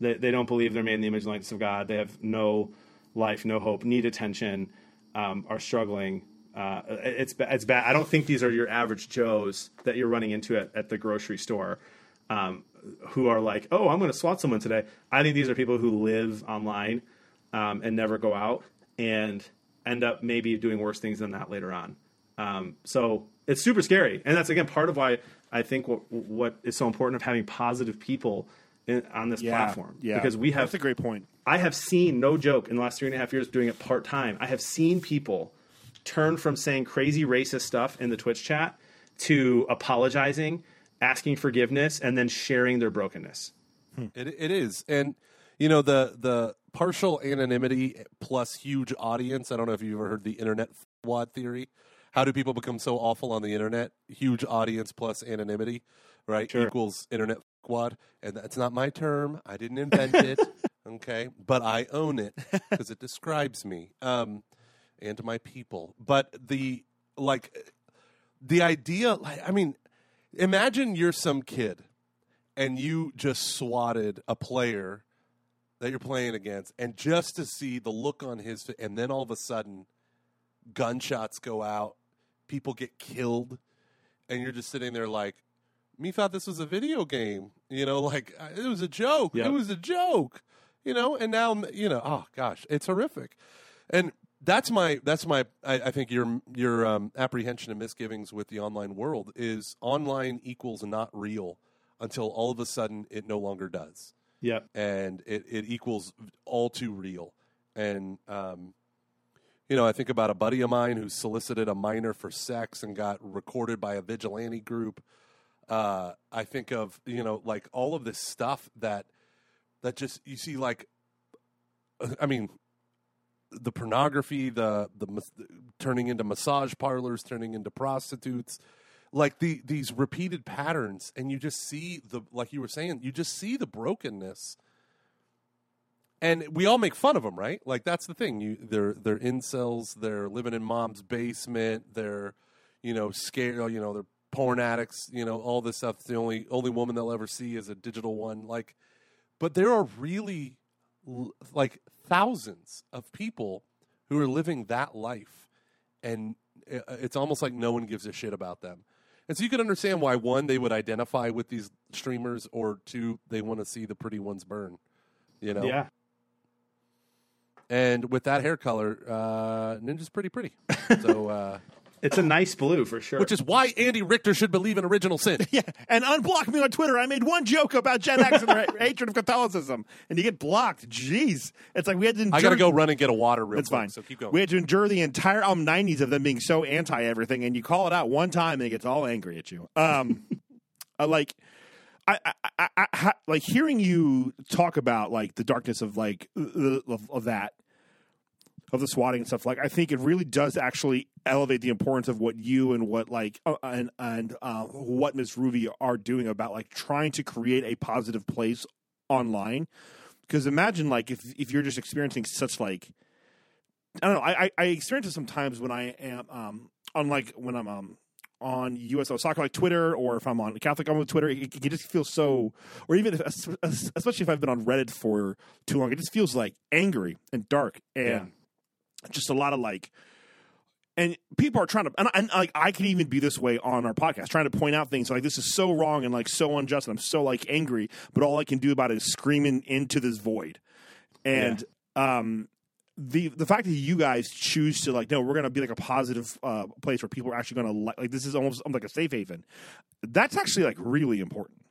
They they don't believe they're made in the image and likeness of God. They have no life, no hope, need attention, um, are struggling. Uh, it's it's bad. I don't think these are your average Joes that you're running into at, at the grocery store, um, who are like, oh, I'm going to swat someone today. I think these are people who live online um, and never go out and end up maybe doing worse things than that later on. Um, so it's super scary, and that's again part of why I think what what is so important of having positive people in, on this platform. Yeah, because we have that's a great point. I have seen, no joke, in the last three and a half years doing it part time, I have seen people turn from saying crazy racist stuff in the Twitch chat to apologizing, asking forgiveness, and then sharing their brokenness. It, it is, and you know the the partial anonymity plus huge audience. I don't know if you've ever heard the internet wad theory. How do people become so awful on the internet? Huge audience plus anonymity, right? Sure. Equals internet wad, and that's not my term. I didn't invent it. Okay, but I own it because it describes me um, and my people. But the like the idea, like, I mean, imagine you're some kid and you just swatted a player that you're playing against, and just to see the look on his face, and then all of a sudden, gunshots go out, people get killed, and you're just sitting there like, me thought this was a video game, you know, like uh, it was a joke. Yeah. It was a joke, you know, and now you know, oh gosh, it's horrific, and that's my that's my I, I think your your um, apprehension and misgivings with the online world is online equals not real until all of a sudden it no longer does Yep. and it, it equals all too real. And um, you know, I think about a buddy of mine who solicited a minor for sex and got recorded by a vigilante group. Uh, I think of you know, like all of this stuff that that just you see, like, I mean, the pornography, the the mas- turning into massage parlors, turning into prostitutes, like the these repeated patterns, and you just see the like you were saying, you just see the brokenness, and we all make fun of them, right? Like that's the thing. You they're they're incels, they're living in mom's basement, they're you know scared, you know they're porn addicts, you know all this stuff. The only only woman they'll ever see is a digital one, like. But there are really like thousands of people who are living that life and it's almost like no one gives a shit about them and so you can understand why one they would identify with these streamers or two they want to see the pretty ones burn you know Yeah. and with that hair color uh ninja's pretty pretty so uh It's a nice blue for sure. which is why andy richter should believe in original sin Yeah, and unblock me on Twitter. I made one joke about Gen X and their hatred of Catholicism, and you get blocked. Jeez, it's like we had to. Endure, i gotta go run and get a water real It's quick fine. so keep going We had to endure the entire um, '90s of them being so anti everything, and you call it out one time, and it gets all angry at you. Um, I like. I, I, I, I, like hearing you talk about like the darkness of like uh, of, of that of the swatting and stuff like I think it really does actually elevate the importance of what you and what like uh, and and uh, what Miss Ruby are doing about like trying to create a positive place online because imagine like if if you're just experiencing such like I don't know I I, experience it sometimes when I am um like when I'm um on USO soccer like Twitter or if I'm on Catholic I'm on Twitter it, it, it just feels so or even if, especially if I've been on Reddit for too long it just feels like angry and dark and Yeah. Just a lot of like and people are trying to and, and like i can even be this way on our podcast trying to point out things like this is so wrong and like so unjust and i'm so like angry but all i can do about it is screaming into this void and um the the fact that you guys choose to like no we're gonna be like a positive uh place where people are actually gonna like like this is almost like a safe haven that's actually like really important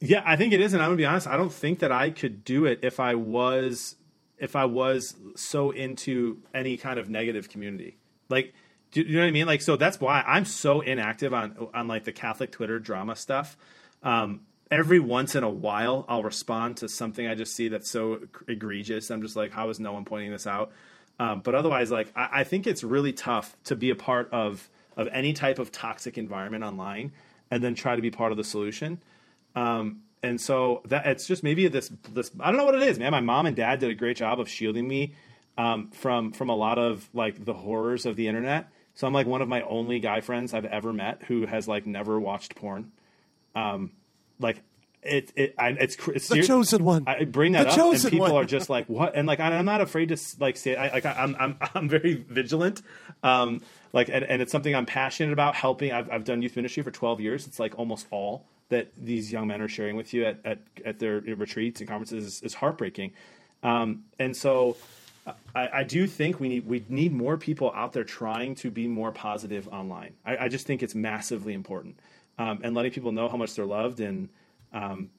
Yeah, I think it is, and I'm gonna be honest. I don't think that I could do it if I was if I was so into any kind of negative community. Like, do you know what I mean? Like, so that's why I'm so inactive on on like the Catholic Twitter drama stuff. Um, every once in a while, I'll respond to something I just see that's so egregious. I'm just like, how is no one pointing this out? Um, but otherwise, like, I, I think it's really tough to be a part of of any type of toxic environment online and then try to be part of the solution. Um, and so that it's just maybe this this I don't know what it is, man. My mom and dad did a great job of shielding me um, from from a lot of like the horrors of the internet. So I'm like one of my only guy friends I've ever met who has like never watched porn. Um, like it, it I, it's it's The chosen one. I bring that The up, and people one. are just like, "What?" And like, I, I'm not afraid to like say, I, like, I'm, I'm, I'm very vigilant. Um, like, and, and it's something I'm passionate about. Helping. I've, I've done youth ministry for 12 years. It's like almost all that these young men are sharing with you at, at, at their retreats and conferences is, is heartbreaking. Um, and so, I, I do think we need we need more people out there trying to be more positive online. I, I just think it's massively important, um, and letting people know how much they're loved and um,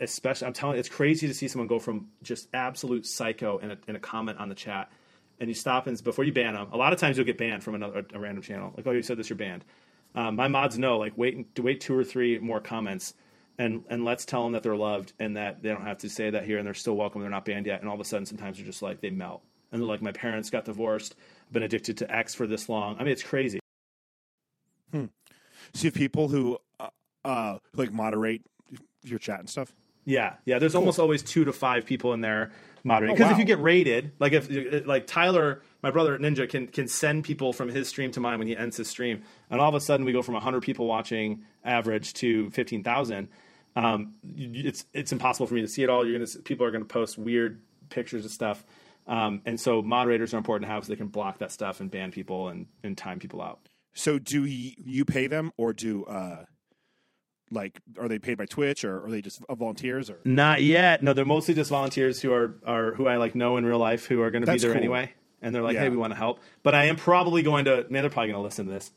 especially I'm telling you, it's crazy to see someone go from just absolute psycho in a, in a comment on the chat, and you stop and before you ban them. A lot of times you'll get banned from another a random channel. Like, oh, you said this, you're banned. Um, my mods know, like, wait wait two or three more comments, and and let's tell them that they're loved and that they don't have to say that here, and they're still welcome. They're not banned yet, and all of a sudden, sometimes they're just like they melt, and they're like, my parents got divorced, I've been addicted to X for this long. I mean, it's crazy. So you have people who uh, uh, like moderate your chat and stuff. Yeah, yeah. There's almost always two to five people in there moderating. Oh, Because if you get raided, like if like Tyler, my brother Ninja, can can send people from his stream to mine when he ends his stream, and all of a sudden we go from 100 people watching average to 15,000. Um, it's it's impossible for me to see it all. You're gonna people are gonna post weird pictures of stuff, um, and so moderators are important to have so they can block that stuff and ban people and and time people out. So do you, you pay them or do uh, like are they paid by Twitch or are they just uh, volunteers or? Not yet. No, they're mostly just volunteers who are are who I like know in real life who are going to be there cool. anyway, and they're like, Yeah. "Hey, we want to help." But I am probably going to. Man, they're probably going to listen to this.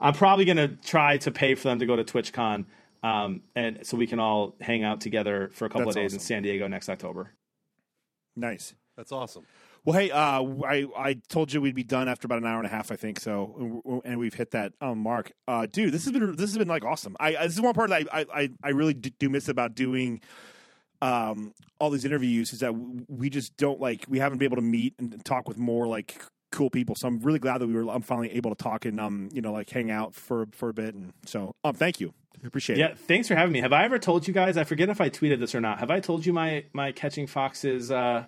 I'm probably going to try to pay for them to go to TwitchCon, um, and so we can all hang out together for a couple That's of days in. San Diego next October. Nice. That's awesome. Well, hey, uh, I I told you we'd be done after about an hour and a half, I think. So, and we've hit that um, mark, uh, dude. This has been this has been like awesome. I, this is one part that I I, I really do miss about doing um, all these interviews is that we just don't like we haven't been able to meet and talk with more like cool people. So I'm really glad that we were I'm finally able to talk and um you know like hang out for for a bit. And so um thank you, I appreciate Yeah, it. Yeah, thanks for having me. Have I ever told you guys? I forget if I tweeted this or not. Have I told you my my catching foxes? Uh,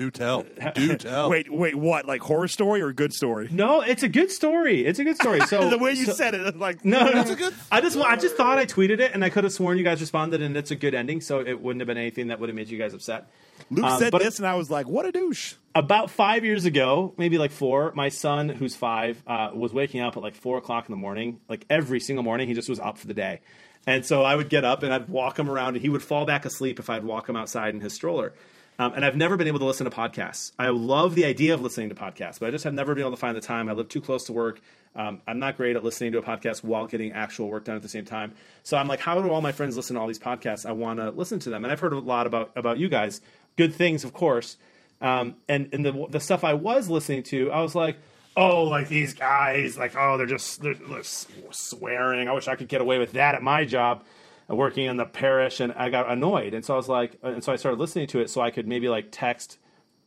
Do tell. Do tell. Wait, wait, what? Like horror story or good story? no, it's a good story. It's a good story. So the way you so- said it, like No, no, a good- I just, I just thought I tweeted it, and I could have sworn you guys responded, and it's a good ending. So it wouldn't have been anything that would have made you guys upset. Luke Um, said but- this, and I was like, "What a douche." About five years ago, maybe like four, my son, who's five, uh, was waking up at like four o'clock in the morning. Like every single morning, he just was up for the day. And so I would get up and I'd walk him around, and he would fall back asleep if I'd walk him outside in his stroller. Um, and I've never been able to listen to podcasts. I love the idea of listening to podcasts, but I just have never been able to find the time. I live too close to work. Um, I'm not great at listening to a podcast while getting actual work done at the same time. So I'm like, how do all my friends listen to all these podcasts? I want to listen to them, and I've heard a lot about about you guys. Good things, of course. Um, and and the the stuff I was listening to, I was like, oh, like these guys, like oh, they're just they're, they're swearing. I wish I could get away with that at my job, working in the parish, and I got annoyed. And so I was like, and so I started listening to it so I could maybe like text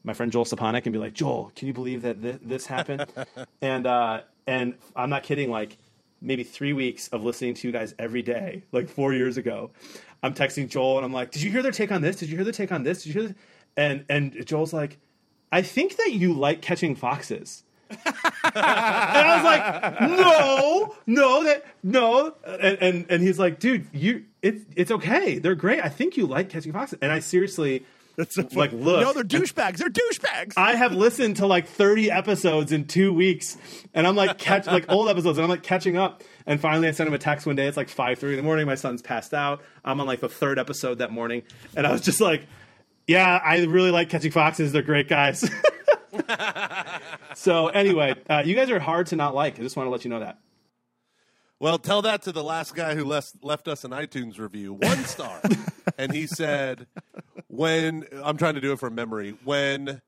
my friend Joel Saponic and be like, Joel, can you believe that th- this happened? and uh, and I'm not kidding, like maybe three weeks of listening to you guys every day, like four years ago. I'm texting Joel and I'm like, Did you hear their take on this? Did you hear their take on this? Did you hear? This? And and Joel's like, I think that you like catching foxes. And I was like, no, no, that no, and, and and he's like, dude, you, it's it's okay, they're great. I think you like catching foxes, and I seriously, That's so like, look, no, they're douchebags. They're douchebags. I have listened to like 30 episodes in two weeks, and I'm like catch like old episodes, and I'm like catching up. And finally, I sent him a text one day. It's like 5:30 in the morning. My son's passed out. I'm on like the third episode that morning, and I was just like, "Yeah, I really like catching foxes. They're great guys." so anyway, uh, you guys are hard to not like. I just want to let you know that. Well, tell that to the last guy who left, left us an iTunes review, one star. and he said, when, I'm trying to do it from memory, when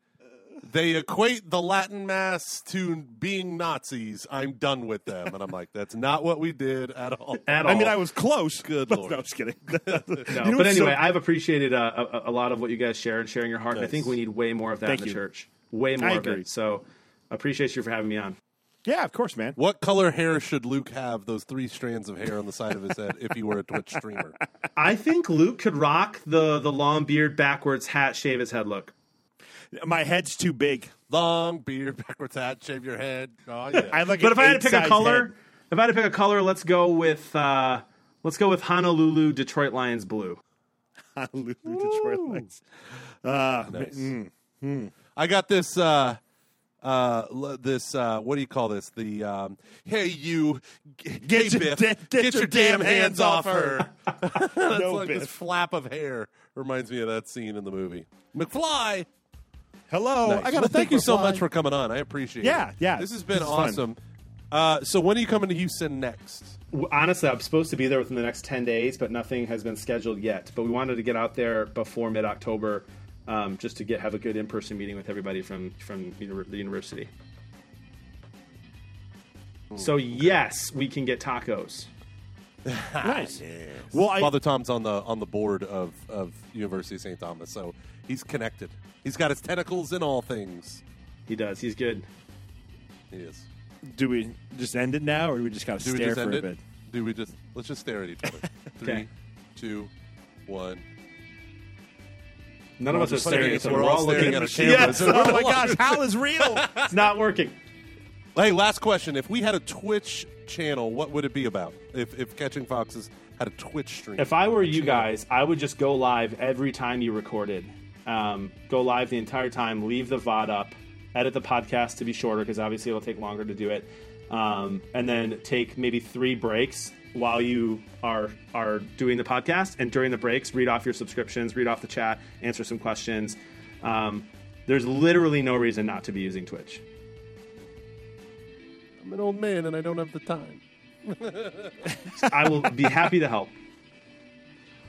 they equate the Latin Mass to being Nazis, I'm done with them. And I'm like, that's not what we did at all. At all. I mean, I was close. Good but, lord. No, just kidding. No, You know but what's so- anyway, I've appreciated uh, a, a lot of what you guys share and sharing your heart. And I think we need way more of that Thank in the you. church. Way more I of agree. it. So appreciate you for having me on. Yeah, of course, man. What color hair should Luke have? Those three strands of hair on the side of his head if he were a Twitch streamer. I think Luke could rock the the long beard, backwards hat, shave his head look. My head's too big. Long beard, backwards hat, shave your head. Oh yeah. I like. But if I had to pick a color, head. if I had to pick a color, let's go with uh, let's go with Honolulu Detroit Lions blue. Honolulu, Detroit Lions. Uh, Nice. mm, I got this. Uh, uh, this uh, what do you call this? The um, hey you, g- Get hey, your- Biff, get- get your damn hands off her. That's No, like this flap of hair reminds me of that scene in the movie. McFly. Hello. Nice. I got to well, thank you so McFly. much for coming on. I appreciate it. Yeah, yeah. This has been This awesome. Uh, so when are you coming to Houston next? Honestly, I'm supposed to be there within the next 10 days, but nothing has been scheduled yet. But we wanted to get out there before mid October um, just to get have a good in person meeting with everybody from, from the university. So, yes, we can get tacos. Nice. Well, I, Father Tom's on the on the board of, of University of St. Thomas, so he's connected. He's got his tentacles in all things. He does. He's good. He is. do we just end it now, or do we just got to Do we stare just for a it? bit? Do we just let's just stare at each other? Three, Okay. two, one. None of us are staring at staring each other. We're all looking at the camera. Yes. Oh my gosh, Hal is real. It's not working. Hey, last question. If we had a Twitch channel, what would it be about? If if Catching Foxes had a Twitch stream? If I were you guys, I would just go live every time you recorded. Um, go live the entire time, leave the VOD up, edit the podcast to be shorter because obviously it'll take longer to do it, um, and then take maybe three breaks while you are are doing the podcast. And during the breaks, read off your subscriptions, read off the chat, answer some questions. Um, there's literally no reason not to be using Twitch. I'm an old man and I don't have the time. I will be happy to help.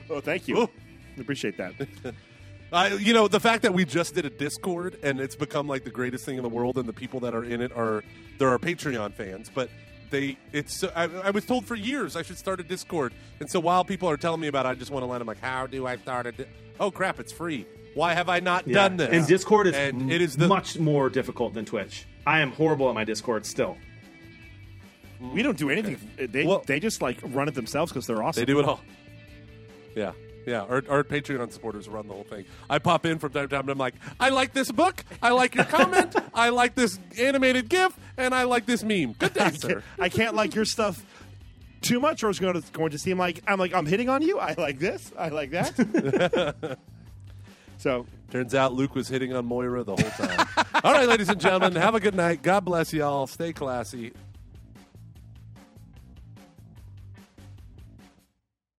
oh, thank you. Oh. Appreciate that. I, you know, the fact that we just did a Discord and it's become like the greatest thing in the world, and the people that are in it are there are Patreon fans, but they it's. I, I was told for years I should start a Discord, and so while people are telling me about, it, I just want to let them like, how do I start a? Di- oh crap, it's free. Why have I not Yeah. done this? And Discord is, and it is the much more difficult than Twitch. I am horrible at my Discord still. we don't do anything. They Well- they just like run it themselves because they're awesome. They do it all. Yeah. Yeah, our, our Patreon supporters run the whole thing. I pop in from time to time and I'm like, I like this book, I like your comment, I like this animated GIF, and I like this meme. Good day, I sir. can't, I can't like your stuff too much, or it's going to going to seem like I'm like I'm hitting on you. I like this. I like that. so Turns out Luke was hitting on Moira the whole time. All right, ladies and gentlemen, have a good night. God bless y'all. Stay classy.